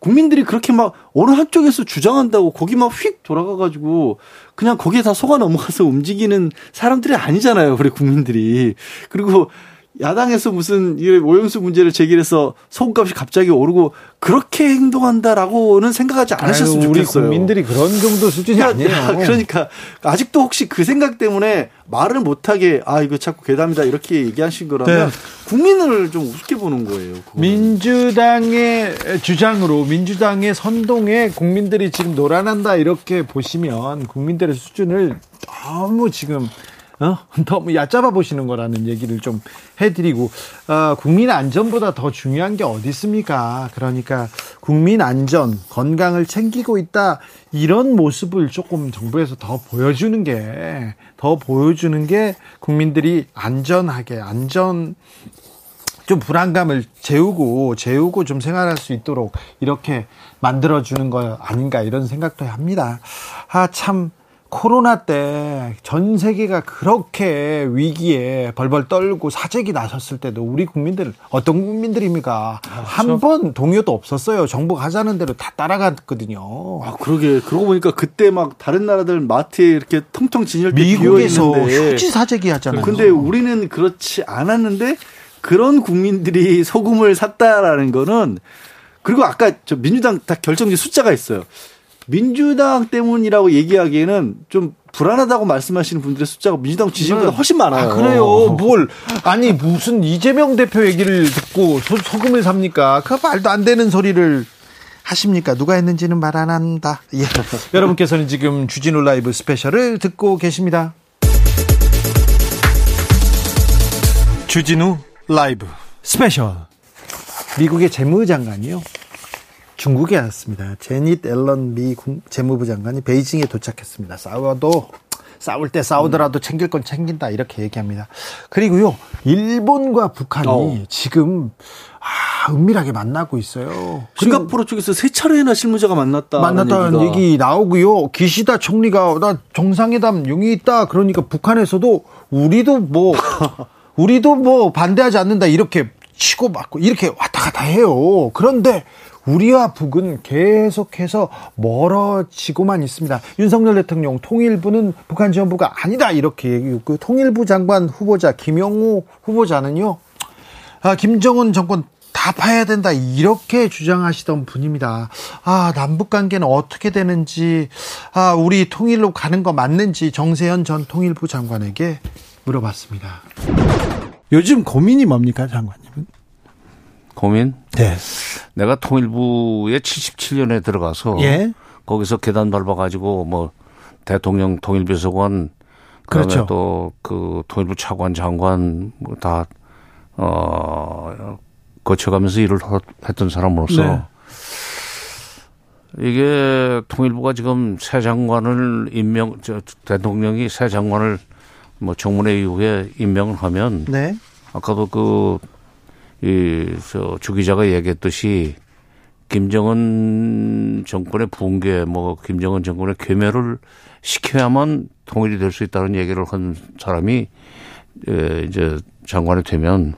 국민들이 그렇게 막 어느 한쪽에서 주장한다고 거기 막 휙 돌아가가지고 그냥 거기에 다 속아 넘어가서 움직이는 사람들이 아니잖아요 우리 국민들이. 그리고 야당에서 무슨 이 오염수 문제를 제기해서 소금값이 갑자기 오르고 그렇게 행동한다라고는 생각하지 않으셨으면 아유, 좋겠어요. 국민들이 그런 정도 수준이 아니에요. 그러니까 아직도 혹시 그 생각 때문에 말을 못하게 아 이거 자꾸 괴담이다 이렇게 얘기하신 거라면 네. 국민을 좀 우습게 보는 거예요. 그거는. 민주당의 주장으로 민주당의 선동에 국민들이 지금 놀아난다 이렇게 보시면 국민들의 수준을 너무 지금 어? 너무 얕잡아 보시는 거라는 얘기를 좀 해드리고 어, 국민 안전보다 더 중요한 게 어디 있습니까? 그러니까 국민 안전, 건강을 챙기고 있다 이런 모습을 조금 정부에서 더 보여주는 게 더 보여주는 게 국민들이 안전하게 안전 좀 불안감을 재우고 재우고 좀 생활할 수 있도록 이렇게 만들어 주는 거 아닌가 이런 생각도 합니다. 아참 코로나 때 전 세계가 그렇게 위기에 벌벌 떨고 사재기 나섰을 때도 우리 국민들 어떤 국민들입니까? 아, 한번 동요도 없었어요. 정부 가자는 대로 다 따라갔거든요. 아 그러게 그러고 보니까 그때 막 다른 나라들 마트에 이렇게 텅텅 진열대 미국에서 휴지 사재기 하잖아요. 근데 우리는 그렇지 않았는데 그런 국민들이 소금을 샀다라는 거는 그리고 아까 저 민주당 다 결정지 숫자가 있어요. 민주당 때문이라고 얘기하기에는 좀 불안하다고 말씀하시는 분들의 숫자가 민주당 지지보다 네. 훨씬 많아요. 아, 그래요. 뭘 아니 무슨 이재명 대표 얘기를 듣고 소, 금을 삽니까? 그 말도 안 되는 소리를 하십니까? 누가 했는지는 말 안 한다. 예. 여러분께서는 지금 주진우 라이브 스페셜을 듣고 계십니다. 주진우 라이브 스페셜. 미국의 재무장관이요. 중국에 왔습니다. 재닛 옐런 미 재무부 장관이 베이징에 도착했습니다. 싸워도 싸울 때 싸우더라도 챙길 건 챙긴다 이렇게 얘기합니다. 그리고요 일본과 북한이 어. 지금 아, 은밀하게 만나고 있어요. 싱가포르 쪽에서 세 차례나 실무자가 만났다. 만났다는 얘기 나오고요. 기시다 총리가 나 정상회담 용이 있다. 그러니까 북한에서도 우리도 뭐 우리도 뭐 반대하지 않는다 이렇게 치고 맞고 이렇게 왔다 갔다 해요. 그런데 우리와 북은 계속해서 멀어지고만 있습니다. 윤석열 대통령 통일부는 북한 지원부가 아니다 이렇게 얘기했고 그 통일부 장관 후보자 김영우 후보자는요. 아, 김정은 정권 다 파야 된다 이렇게 주장하시던 분입니다. 아 남북 관계는 어떻게 되는지 아 우리 통일로 가는 거 맞는지 정세현 전 통일부 장관에게 물어봤습니다. 요즘 고민이 뭡니까 장관님은? 고민? 네. 내가 통일부에 77년에 들어가서 예? 거기서 계단 밟아가지고 뭐 대통령 통일비서관 그렇죠. 또그 통일부 차관 장관 뭐 다 어 거쳐가면서 일을 했던 사람으로서 네. 이게 통일부가 지금 새 장관을 임명 저 대통령이 새 장관을 뭐 정문회 이후에 임명을 하면 네. 아까도 그 이저 주기자가 얘기했듯이 김정은 정권의 붕괴, 뭐 김정은 정권의 괴멸을 시켜야만 통일이 될 수 있다는 얘기를 한 사람이 이제 장관이 되면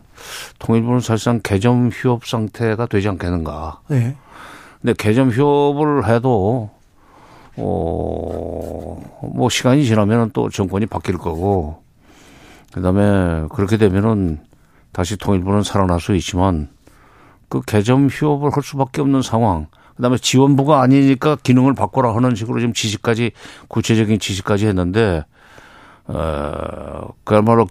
통일부는 사실상 개점 휴업 상태가 되지 않겠는가. 네. 근데 개점 휴업을 해도 어뭐 시간이 지나면 또 정권이 바뀔 거고 그다음에 그렇게 되면은 다시 통일부는 살아날 수 있지만 그 개점 휴업을 할 수밖에 없는 상황. 그다음에 지원부가 아니니까 기능을 바꿔라 하는 식으로 지금 지시까지 구체적인 지시까지 했는데 어 그야말로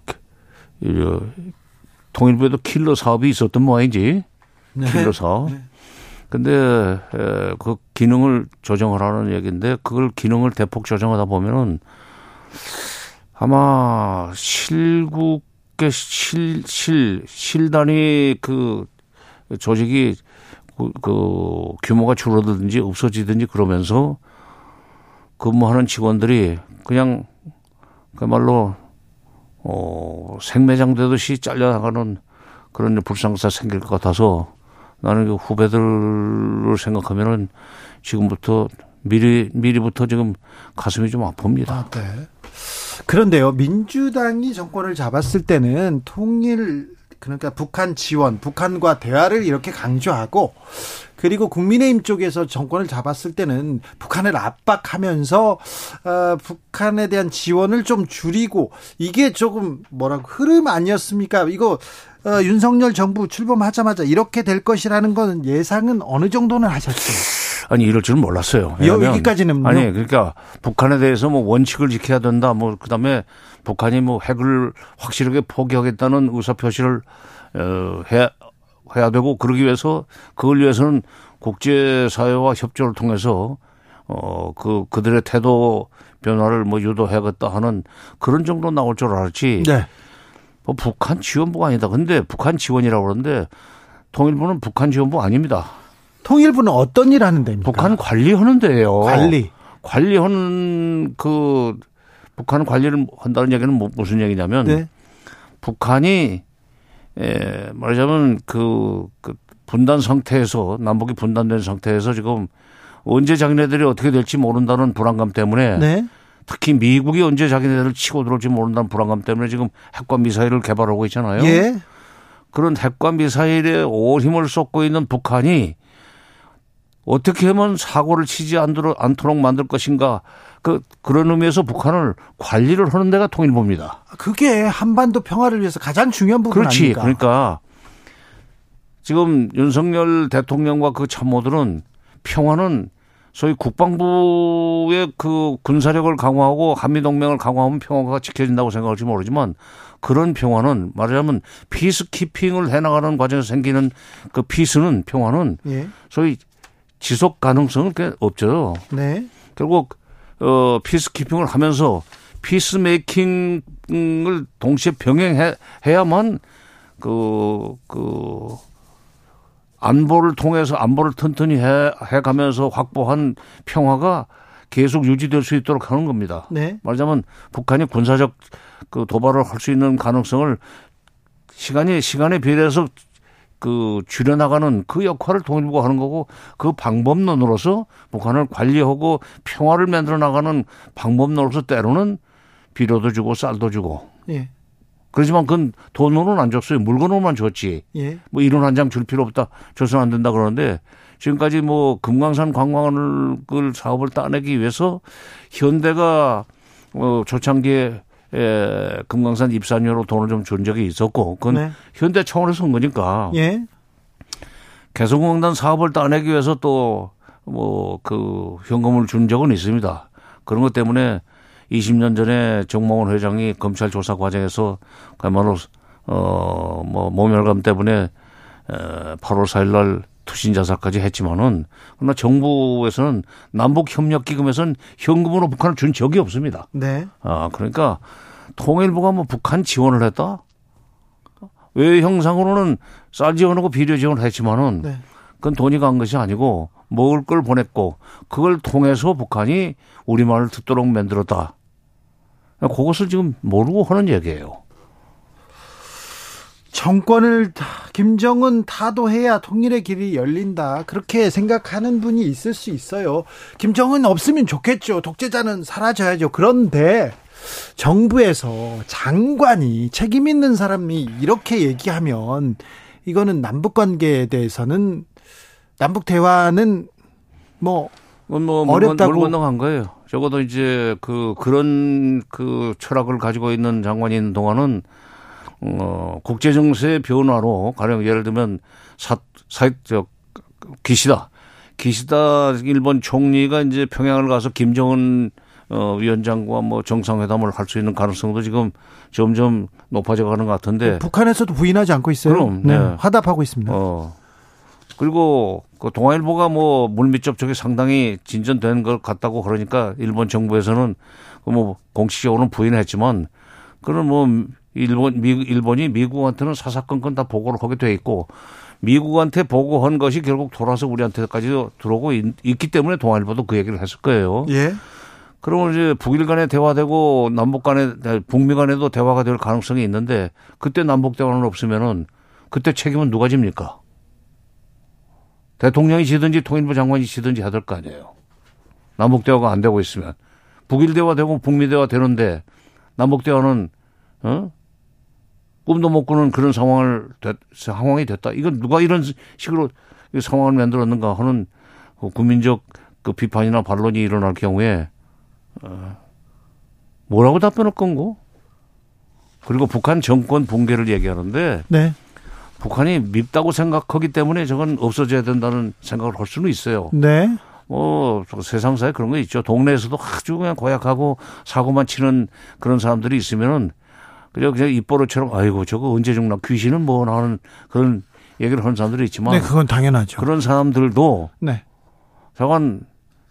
통일부에도 킬러 사업이 있었던 모양이지. 네. 킬러 사업. 네. 근데 그 기능을 조정하라는 얘기인데 그걸 기능을 대폭 조정하다 보면은 아마 실국 의 실, 실, 실단위 그 조직이 그, 그 규모가 줄어들든지 없어지든지 그러면서 근무하는 직원들이 그냥 그말로 어, 생매장 되듯이 잘려나가는 그런 불상사 생길 것 같아서 나는 그 후배들을 생각하면은 지금부터 미리, 미리부터 지금 가슴이 좀 아픕니다. 아, 네. 그런데요, 민주당이 정권을 잡았을 때는 통일, 그러니까 북한 지원, 북한과 대화를 이렇게 강조하고 그리고 국민의힘 쪽에서 정권을 잡았을 때는 북한을 압박하면서 어, 북한에 대한 지원을 좀 줄이고 이게 조금 뭐라고 흐름 아니었습니까? 이거 어, 윤석열 정부 출범하자마자 이렇게 될 것이라는 건 예상은 어느 정도는 하셨어요? 아니 이럴 줄은 몰랐어요. 여기까지는 아니 그러니까 북한에 대해서 뭐 원칙을 지켜야 된다. 뭐 그다음에 북한이 뭐 핵을 확실하게 포기하겠다는 의사 표시를 어, 해 해야 되고 그러기 위해서 그걸 위해서는 국제 사회와 협조를 통해서 어, 그, 그들의 태도 변화를 뭐 유도해야겠다 하는 그런 정도 나올 줄 알았지. 네. 뭐 북한 지원부가 아니다. 근데 북한 지원이라고 그러는데 통일부는 북한 지원부 아닙니다. 통일부는 어떤 일 하는 데입니까? 북한 관리하는 데예요. 관리. 관리하는 그 북한 관리를 한다는 얘기는 뭐 무슨 얘기냐면 네. 북한이 예, 말하자면 그, 그 분단 상태에서 남북이 분단된 상태에서 지금 언제 자기네들이 어떻게 될지 모른다는 불안감 때문에 네. 특히 미국이 언제 자기네들을 치고 들어올지 모른다는 불안감 때문에 지금 핵과 미사일을 개발하고 있잖아요. 예. 그런 핵과 미사일에 올 힘을 쏟고 있는 북한이 어떻게 하면 사고를 치지 않도록 만들 것인가 그 그런 의미에서 북한을 관리를 하는 데가 통일부입니다. 그게 한반도 평화를 위해서 가장 중요한 부분 그렇지. 아닙니까? 그러니까 지금 윤석열 대통령과 그 참모들은 평화는 소위 국방부의 그 군사력을 강화하고 한미동맹을 강화하면 평화가 지켜진다고 생각할지 모르지만 그런 평화는 말하자면 피스키핑을 해나가는 과정에서 생기는 그 피스는 평화는 예. 소위 지속 가능성은 꽤 없죠. 네. 결국 어, 피스키핑을 하면서 피스메이킹을 동시에 병행해야만 그, 그, 안보를 통해서 안보를 튼튼히 해, 해 가면서 확보한 평화가 계속 유지될 수 있도록 하는 겁니다. 네. 말하자면 북한이 군사적 그 도발을 할 수 있는 가능성을 시간이 시간에 비례해서 그 줄여나가는 그 역할을 통일부가 하는 거고 그 방법론으로서 북한을 관리하고 평화를 만들어 나가는 방법론으로서 때로는 비료도 주고 쌀도 주고 예. 그렇지만 그건 돈으로는 안 줬어요. 물건으로만 줬지. 예. 뭐 이론 한장 줄 필요 없다. 줘서는 안 된다 그러는데 지금까지 뭐 금강산 관광을 사업을 따내기 위해서 현대가 어 초창기에 에, 금강산 입산료로 돈을 좀 준 적이 있었고 그건 네. 현대 차원에서 온 거니까. 예. 개성공단 사업을 따내기 위해서 또 뭐 그 현금을 준 적은 있습니다. 그런 것 때문에 20년 전에 정몽원 회장이 검찰 조사 과정에서 그야말로 어뭐 모멸감 때문에 에 8월 4일 날 투신 자살까지 했지만은 그러나 정부에서는 남북 협력 기금에서는 현금으로 북한을 준 적이 없습니다. 네. 아 그러니까 통일부가 뭐 북한 지원을 했다. 왜 형상으로는 쌀 지원하고 비료 지원을 했지만은 네. 그건 돈이 간 것이 아니고 먹을 걸 보냈고 그걸 통해서 북한이 우리 말을 듣도록 만들었다. 그것을 지금 모르고 하는 얘기예요. 정권을 김정은 타도해야 통일의 길이 열린다. 그렇게 생각하는 분이 있을 수 있어요. 김정은 없으면 좋겠죠. 독재자는 사라져야죠. 그런데 정부에서 장관이 책임 있는 사람이 이렇게 얘기하면 이거는 남북 관계에 대해서는 남북 대화는 뭐, 뭐 어렵다고 물 건너간 거예요. 적어도 이제 그 그런 그 철학을 가지고 있는 장관이 있는 동안은 어 국제 정세의 변화로 가령 예를 들면 사 사저 기시다 기시다 일본 총리가 이제 평양을 가서 김정은 어 위원장과 뭐 정상회담을 할 수 있는 가능성도 지금 점점 높아져 가는 것 같은데 북한에서도 부인하지 않고 있어요. 그럼 네. 네. 화답하고 있습니다. 어. 그리고 그 동아일보가 뭐 물밑 접촉이 상당히 진전된 것 같다고 그러니까 일본 정부에서는 그뭐 공식적으로는 부인했지만 그런 뭐 일본 미 일본이 미국한테는 사사건건 다 보고를 하게 돼 있고 미국한테 보고한 것이 결국 돌아서 우리한테까지 들어오고 있, 기 때문에 동아일보도 그 얘기를 했을 거예요. 예. 그러면 이제 북일 간에 대화되고 남북 간에 북미 간에도 대화가 될 가능성이 있는데 그때 남북 대화는 없으면은 그때 책임은 누가 집니까? 대통령이 지든지 통일부 장관이 지든지 해야 될 거 아니에요. 남북 대화가 안 되고 있으면 북일 대화 되고 북미 대화 되는데 남북 대화는 어? 꿈도 못 꾸는 그런 상황을 상황이 됐다. 이건 누가 이런 식으로 상황을 만들었는가 하는 그 국민적 그 비판이나 반론이 일어날 경우에 어, 뭐라고 답변할 건고? 그리고 북한 정권 붕괴를 얘기하는데 네. 북한이 밉다고 생각하기 때문에 저건 없어져야 된다는 생각을 할 수는 있어요. 네. 뭐 세상사에 그런 거 있죠. 동네에서도 아주 그냥 고약하고 사고만 치는 그런 사람들이 있으면은 그냥 그냥 입버릇처럼 아이고 저거 언제 죽나 귀신은 뭐 나는 그런 얘기를 하는 사람들이 있지만 네, 그건 당연하죠. 그런 사람들도 네. 저건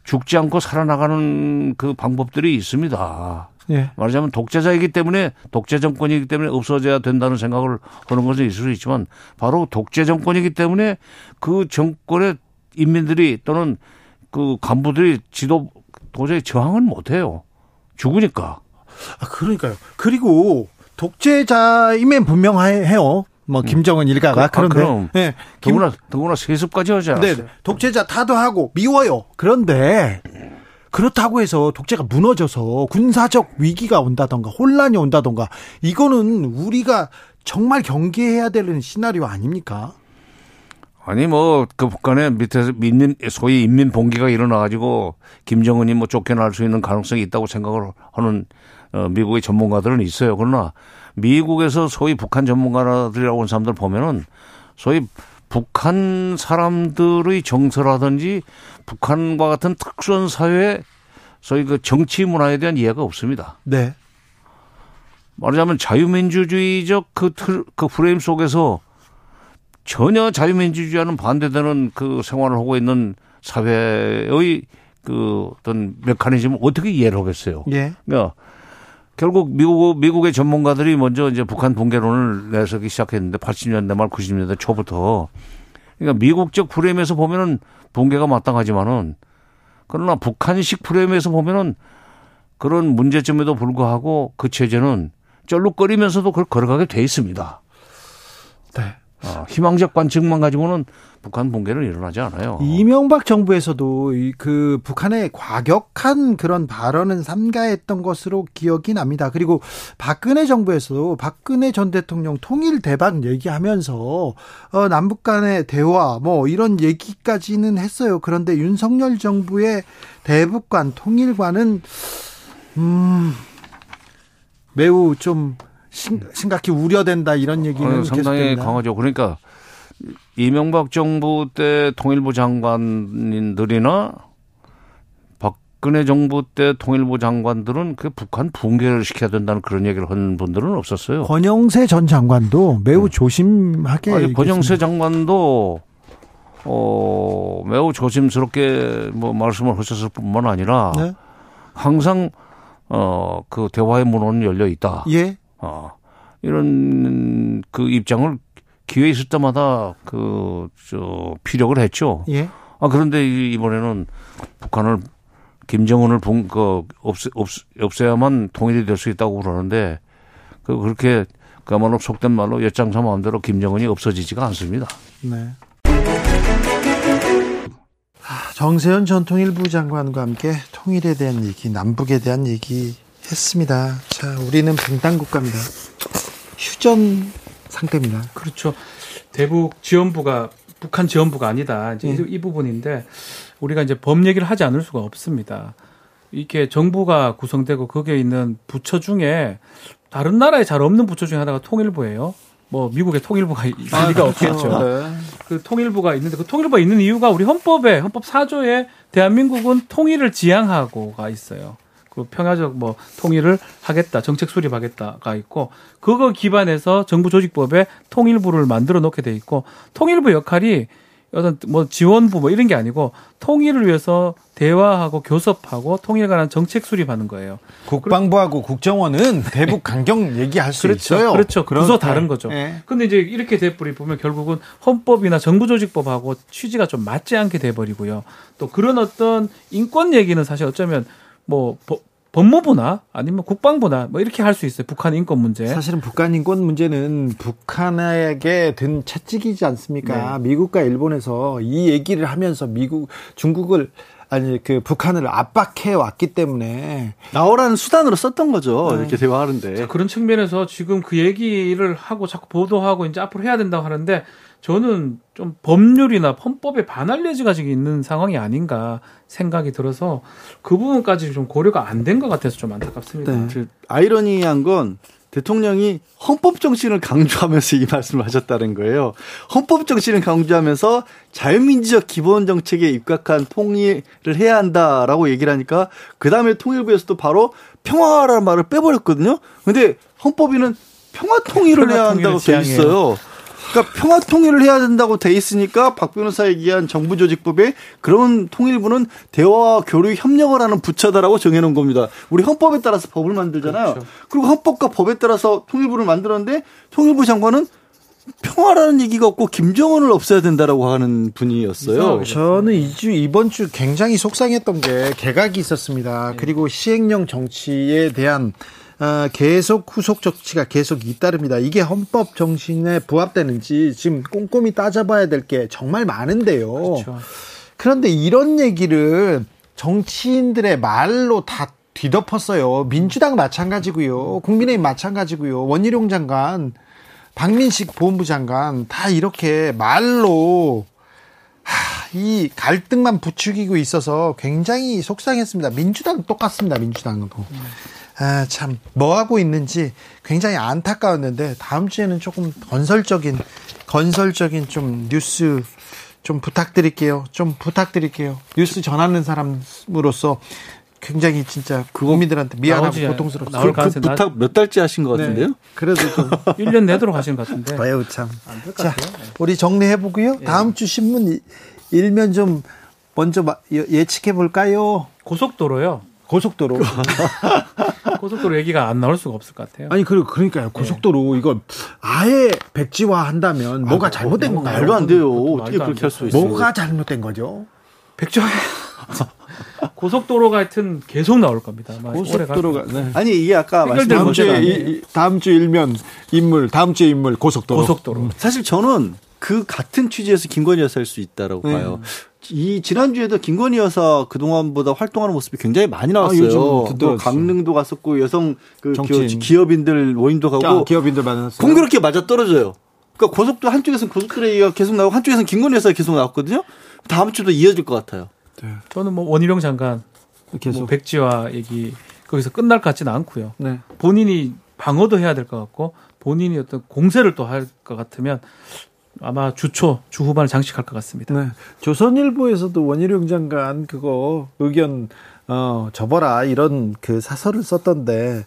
죽지 않고 살아나가는 그 방법들이 있습니다. 예. 말하자면 독재자이기 때문에 독재 정권이기 때문에 없어져야 된다는 생각을 하는 것은 있을 수 있지만 바로 독재 정권이기 때문에 그 정권의 인민들이 또는 그 간부들이 지도 도저히 저항을 못 해요. 죽으니까. 아, 그러니까요. 그리고 독재자임엔 분명해요. 뭐 음. 김정은 일가가 그, 아, 그런데 그럼 네, 더구나 더구나 세습까지 하지 않았어요. 네, 독재자 타도하고 미워요. 그런데 그렇다고 해서 독재가 무너져서 군사적 위기가 온다던가 혼란이 온다던가 이거는 우리가 정말 경계해야 되는 시나리오 아닙니까? 아니 뭐 그 북한의 밑에서 민민 소위 인민 봉기가 일어나 가지고 김정은이 뭐 쫓겨날 수 있는 가능성이 있다고 생각을 하는 어 미국의 전문가들은 있어요. 그러나 미국에서 소위 북한 전문가들이라고 하는 사람들 보면은 소위 북한 사람들의 정서라든지 북한과 같은 특수한 사회에 소위 그 정치 문화에 대한 이해가 없습니다. 네. 말하자면 자유민주주의적 그 틀, 그 프레임 속에서 전혀 자유민주주의와는 반대되는 그 생활을 하고 있는 사회의 그 어떤 메커니즘을 어떻게 이해를 하겠어요. 예. 그러니까 결국 미국, 미국의 전문가들이 먼저 이제 북한 붕괴론을 내서기 시작했는데 80년대 말 90년대 초부터. 그러니까 미국적 프레임에서 보면은 붕괴가 마땅하지만은 그러나 북한식 프레임에서 보면은 그런 문제점에도 불구하고 그 체제는 쩔룩거리면서도 그걸 걸어가게 돼 있습니다. 네. 어. 희망적 관측만 가지고는 북한 붕괴는 일어나지 않아요. 이명박 정부에서도 그 북한의 과격한 그런 발언은 삼가했던 것으로 기억이 납니다. 그리고 박근혜 정부에서도 박근혜 전 대통령 통일 대박 얘기하면서 어, 남북 간의 대화 뭐 이런 얘기까지는 했어요. 그런데 윤석열 정부의 대북 간 통일관은 음 매우 좀 심각히 우려된다 이런 얘기는 어, 상당히 계속됩니다. 강하죠. 그러니까 이명박 정부 때 통일부 장관들이나 박근혜 정부 때 통일부 장관들은 그 북한 붕괴를 시켜야 된다는 그런 얘기를 한 분들은 없었어요. 권영세 전 장관도 매우 네. 조심하게. 아니, 권영세 장관도 어, 매우 조심스럽게 뭐 말씀을 하셨을 뿐만 아니라 네? 항상 어, 그 대화의 문은 열려 있다. 예. 어, 이런 그 입장을 기회 있을 때마다 그, 저, 피력을 했죠. 예. 아, 그런데 이번에는 북한을 김정은을 붕, 그, 없애, 없애, 야만 통일이 될 수 있다고 그러는데 그, 그렇게 그야말로 속된 말로 엿장사 마음대로 김정은이 없어지지가 않습니다. 네. 정세현 전 통일부 장관과 함께 통일에 대한 얘기, 남북에 대한 얘기 했습니다. 자, 우리는 분단 국가입니다. 휴전 상태입니다. 그렇죠. 대북 지원부가 북한 지원부가 아니다. 이제 음. 이 부분인데 우리가 이제 법 얘기를 하지 않을 수가 없습니다. 이렇게 정부가 구성되고 거기에 있는 부처 중에 다른 나라에 잘 없는 부처 중에 하나가 통일부예요. 뭐 미국의 통일부가 있을 아, 리가 그렇죠. 없겠죠. 네. 그 통일부가 있는데 그 통일부가 있는 이유가 우리 헌법에 헌법 4조에 대한민국은 통일을 지향하고가 있어요. 그 평화적 뭐 통일을 하겠다, 정책 수립하겠다가 있고 그거 기반해서 정부 조직법에 통일부를 만들어 놓게 돼 있고 통일부 역할이 어떤 뭐 지원부 뭐 이런 게 아니고 통일을 위해서 대화하고 교섭하고 통일에 관한 정책 수립하는 거예요. 국방부하고 국정원은 대북 강경 얘기할 수 그렇죠. 있어요. 그렇죠. 구조 다른 거죠. 네. 근데 이제 이렇게 돼버리 보면 결국은 헌법이나 정부조직법하고 취지가 좀 맞지 않게 돼버리고요. 또 그런 어떤 인권 얘기는 사실 어쩌면 뭐 법무부나 아니면 국방부나 뭐 이렇게 할 수 있어요. 북한 인권 문제. 사실은 북한 인권 문제는 북한에게 든 채찍이지 않습니까? 네. 미국과 일본에서 이 얘기를 하면서 미국, 중국을 아니 그 북한을 압박해 왔기 때문에 나오라는 수단으로 썼던 거죠. 네. 이렇게 대화하는데. 자, 그런 측면에서 지금 그 얘기를 하고 자꾸 보도하고 이제 앞으로 해야 된다고 하는데 저는 좀 법률이나 헌법에 반할 여지가 지금 있는 상황이 아닌가 생각이 들어서 그 부분까지 좀 고려가 안 된 것 같아서 좀 안타깝습니다. 네. 아이러니한 건 대통령이 헌법 정신을 강조하면서 이 말씀을 하셨다는 거예요. 헌법 정신을 강조하면서 자유민주적 기본 정책에 입각한 통일을 해야 한다라고 얘기를 하니까 그 다음에 통일부에서도 바로 평화라는 말을 빼버렸거든요. 근데 헌법에는 평화 통일을 해야 한다고 돼 있어요. 그러니까 평화 통일을 해야 된다고 돼 있으니까 박 변호사 얘기한 정부 조직법에 그런 통일부는 대화 교류 협력을 하는 부처다라고 정해놓은 겁니다. 우리 헌법에 따라서 법을 만들잖아요. 그렇죠. 그리고 헌법과 법에 따라서 통일부를 만들었는데 통일부 장관은 평화라는 얘기가 없고 김정은을 없애야 된다라고 하는 분이었어요. 저는 이주 이번 주 굉장히 속상했던 게 개각이 있었습니다. 네. 그리고 시행령 정치에 대한 아, 계속 후속 조치가 계속 잇따릅니다. 이게 헌법 정신에 부합되는지 지금 꼼꼼히 따져봐야 될 게 정말 많은데요. 그렇죠. 그런데 이런 얘기를 정치인들의 말로 다 뒤덮었어요. 민주당 마찬가지고요. 국민의힘 마찬가지고요. 원희룡 장관, 박민식 보훈부 장관 다 이렇게 말로 하, 이 갈등만 부추기고 있어서 굉장히 속상했습니다. 민주당 똑같습니다. 민주당도. 음. 아, 참, 뭐 하고 있는지 굉장히 안타까웠는데, 다음 주에는 조금 건설적인, 건설적인 좀 뉴스 좀 부탁드릴게요. 좀 부탁드릴게요. 뉴스 전하는 사람으로서 굉장히 진짜 국민들한테 미안하고 고통스럽습니다. 그, 그 부탁 몇 달째 하신 것 네. 같은데요? 네. 그래도 좀 1년 내도록 하신 것 같은데. 아유 참. 자, 우리 정리해 보고요. 예. 다음 주 신문 일면 좀 먼저 예측해 볼까요? 고속도로요. 고속도로. 고속도로 얘기가 안 나올 수가 없을 것 같아요. 아니, 그, 그러니까요. 고속도로 네. 이거 아예 백지화 한다면 아, 뭐가 잘못된 뭐, 건가요? 말도 안 돼요. 어떻게 그렇게 할 수 있어요? 뭐가 잘못된 거죠? 백지화. 고속도로가 하여튼 계속 나올 겁니다. 고속도로가 네. 아니 이게 아까 말씀 다음 주에 이, 다음 주 일면 인물 다음 주에 인물 고속도로. 고속도로. 사실 저는 그 같은 취지에서 김건희 여사일 수 있다라고 네. 봐요. 이 지난주에도 김건희 여사 그동안보다 활동하는 모습이 굉장히 많이 나왔어요. 아, 또 강릉도 갔었고 여성 그 기업인들 모임도 가고 아, 기업인들 만났어요. 공교롭게 맞아 떨어져요. 그러니까 고속도 한쪽에서는 고속도로 얘기가 계속 나오고 한쪽에서는 김건희 여사가 계속 나왔거든요. 다음 주도 이어질 것 같아요. 네. 저는 뭐 원희룡 장관 계속 뭐 백지화 얘기 거기서 끝날 것 같지는 않고요. 네. 본인이 방어도 해야 될 것 같고 본인이 어떤 공세를 또 할 것 같으면 아마 주초 주후반을 장식할 것 같습니다. 네. 조선일보에서도 원희룡 장관 그거 의견 어, 접어라 이런 그 사설을 썼던데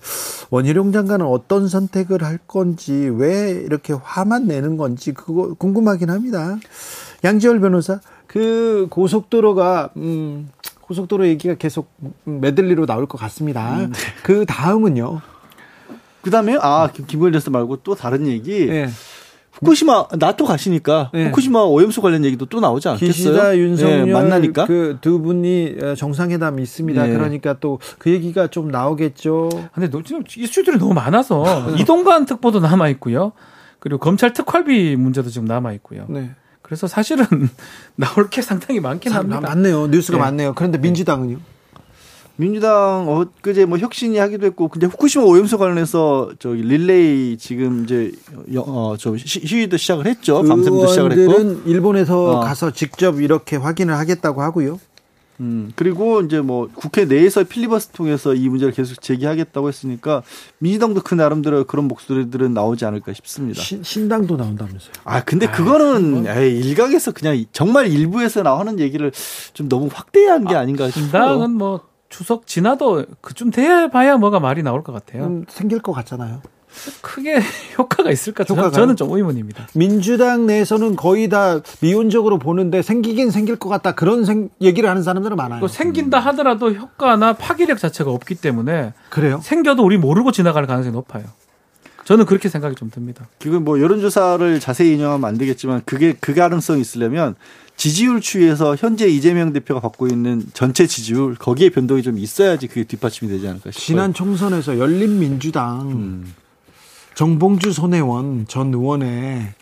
원희룡 장관은 어떤 선택을 할 건지 왜 이렇게 화만 내는 건지 그거 궁금하긴 합니다. 양지열 변호사 그 고속도로가 음 고속도로 얘기가 계속 메들리로 나올 것 같습니다. 음. 그 다음은요. 그 다음에 아 김건희 여사 말고 또 다른 얘기. 네. 후쿠시마 나토 가시니까 네. 후쿠시마 오염수 관련 얘기도 또 나오지 않겠어요? 기시다 윤석열 네, 만나니까 그 두 분이 어, 정상회담이 있습니다. 네. 그러니까 또 그 얘기가 좀 나오겠죠. 근데 지금 이슈들이 너무 많아서 이동관 특보도 남아 있고요. 그리고 검찰 특활비 문제도 지금 남아 있고요. 네. 그래서 사실은 나올 게 상당히 많긴 합니다. 많네요. 뉴스가 네. 많네요. 그런데 민주당은요? 민주당 엊그제 뭐 혁신이 하기도 했고 근데 후쿠시마 오염수 관련해서 저기 릴레이 지금 이제 어좀 시위도 시작을 했죠. 밤샘도 시작을 했고. 일본에서 어. 가서 직접 이렇게 확인을 하겠다고 하고요. 음, 그리고 이제 뭐 국회 내에서 필리버스 통해서 이 문제를 계속 제기하겠다고 했으니까 민주당도 그 나름대로 그런 목소리들은 나오지 않을까 싶습니다. 신, 신당도 나온다면서요? 아, 근데 아, 그거는 에이, 일각에서 그냥 정말 일부에서 나오는 얘기를 좀 너무 확대한 게 아, 닌가 싶어요. 신당은 뭐 추석 지나도 그쯤 돼 봐야 뭐가 말이 나올 것 같아요. 음, 생길 것 같잖아요. 크게 효과가 있을까? 효과가 저는 좀 의문입니다. 민주당 내에서는 거의 다 미온적으로 보는데 생기긴 생길 것 같다 그런 생, 얘기를 하는 사람들은 많아요. 생긴다 하더라도 효과나 파괴력 자체가 없기 때문에 그래요? 생겨도 우리 모르고 지나갈 가능성이 높아요. 저는 그렇게 생각이 좀 듭니다. 그건 뭐 여론조사를 자세히 인용하면 안 되겠지만 그게 그 가능성이 있으려면 지지율 추이에서 현재 이재명 대표가 받고 있는 전체 지지율 거기에 변동이 좀 있어야지 그게 뒷받침이 되지 않을까 싶어요. 지난 총선에서 열린민주당 음. 정봉주 손혜원 전 의원의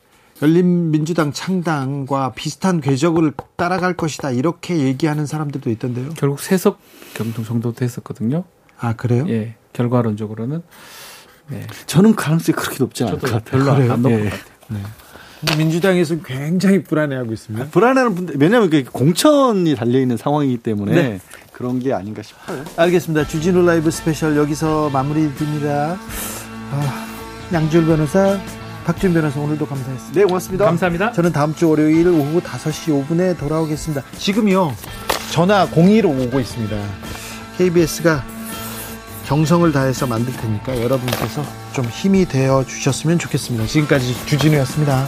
열린민주당 창당과 비슷한 궤적을 따라갈 것이다 이렇게 얘기하는 사람들도 있던데요. 결국 세석 정도 됐었거든요. 아 그래요? 예, 결과론적으로는. 네. 저는 가능성이 그렇게 높지 않을 것 같아요. 별로 안 높은 예. 것 같아요. 네. 민주당에서 굉장히 불안해하고 있습니다. 아, 불안해하는 분들 왜냐하면 공천이 달려 있는 상황이기 때문에 네. 그런 게 아닌가 싶어요. 알겠습니다. 주진우 라이브 스페셜 여기서 마무리됩니다. 아... 양지열 변호사, 박지훈 변호사 오늘도 감사했습니다. 네, 고맙습니다. 감사합니다. 저는 다음 주 월요일 오후 5시 5분에 돌아오겠습니다. 지금요, 전화 02로 오고 있습니다. KBS가 정성을 다해서 만들 테니까 여러분께서 좀 힘이 되어 주셨으면 좋겠습니다. 지금까지 주진우였습니다.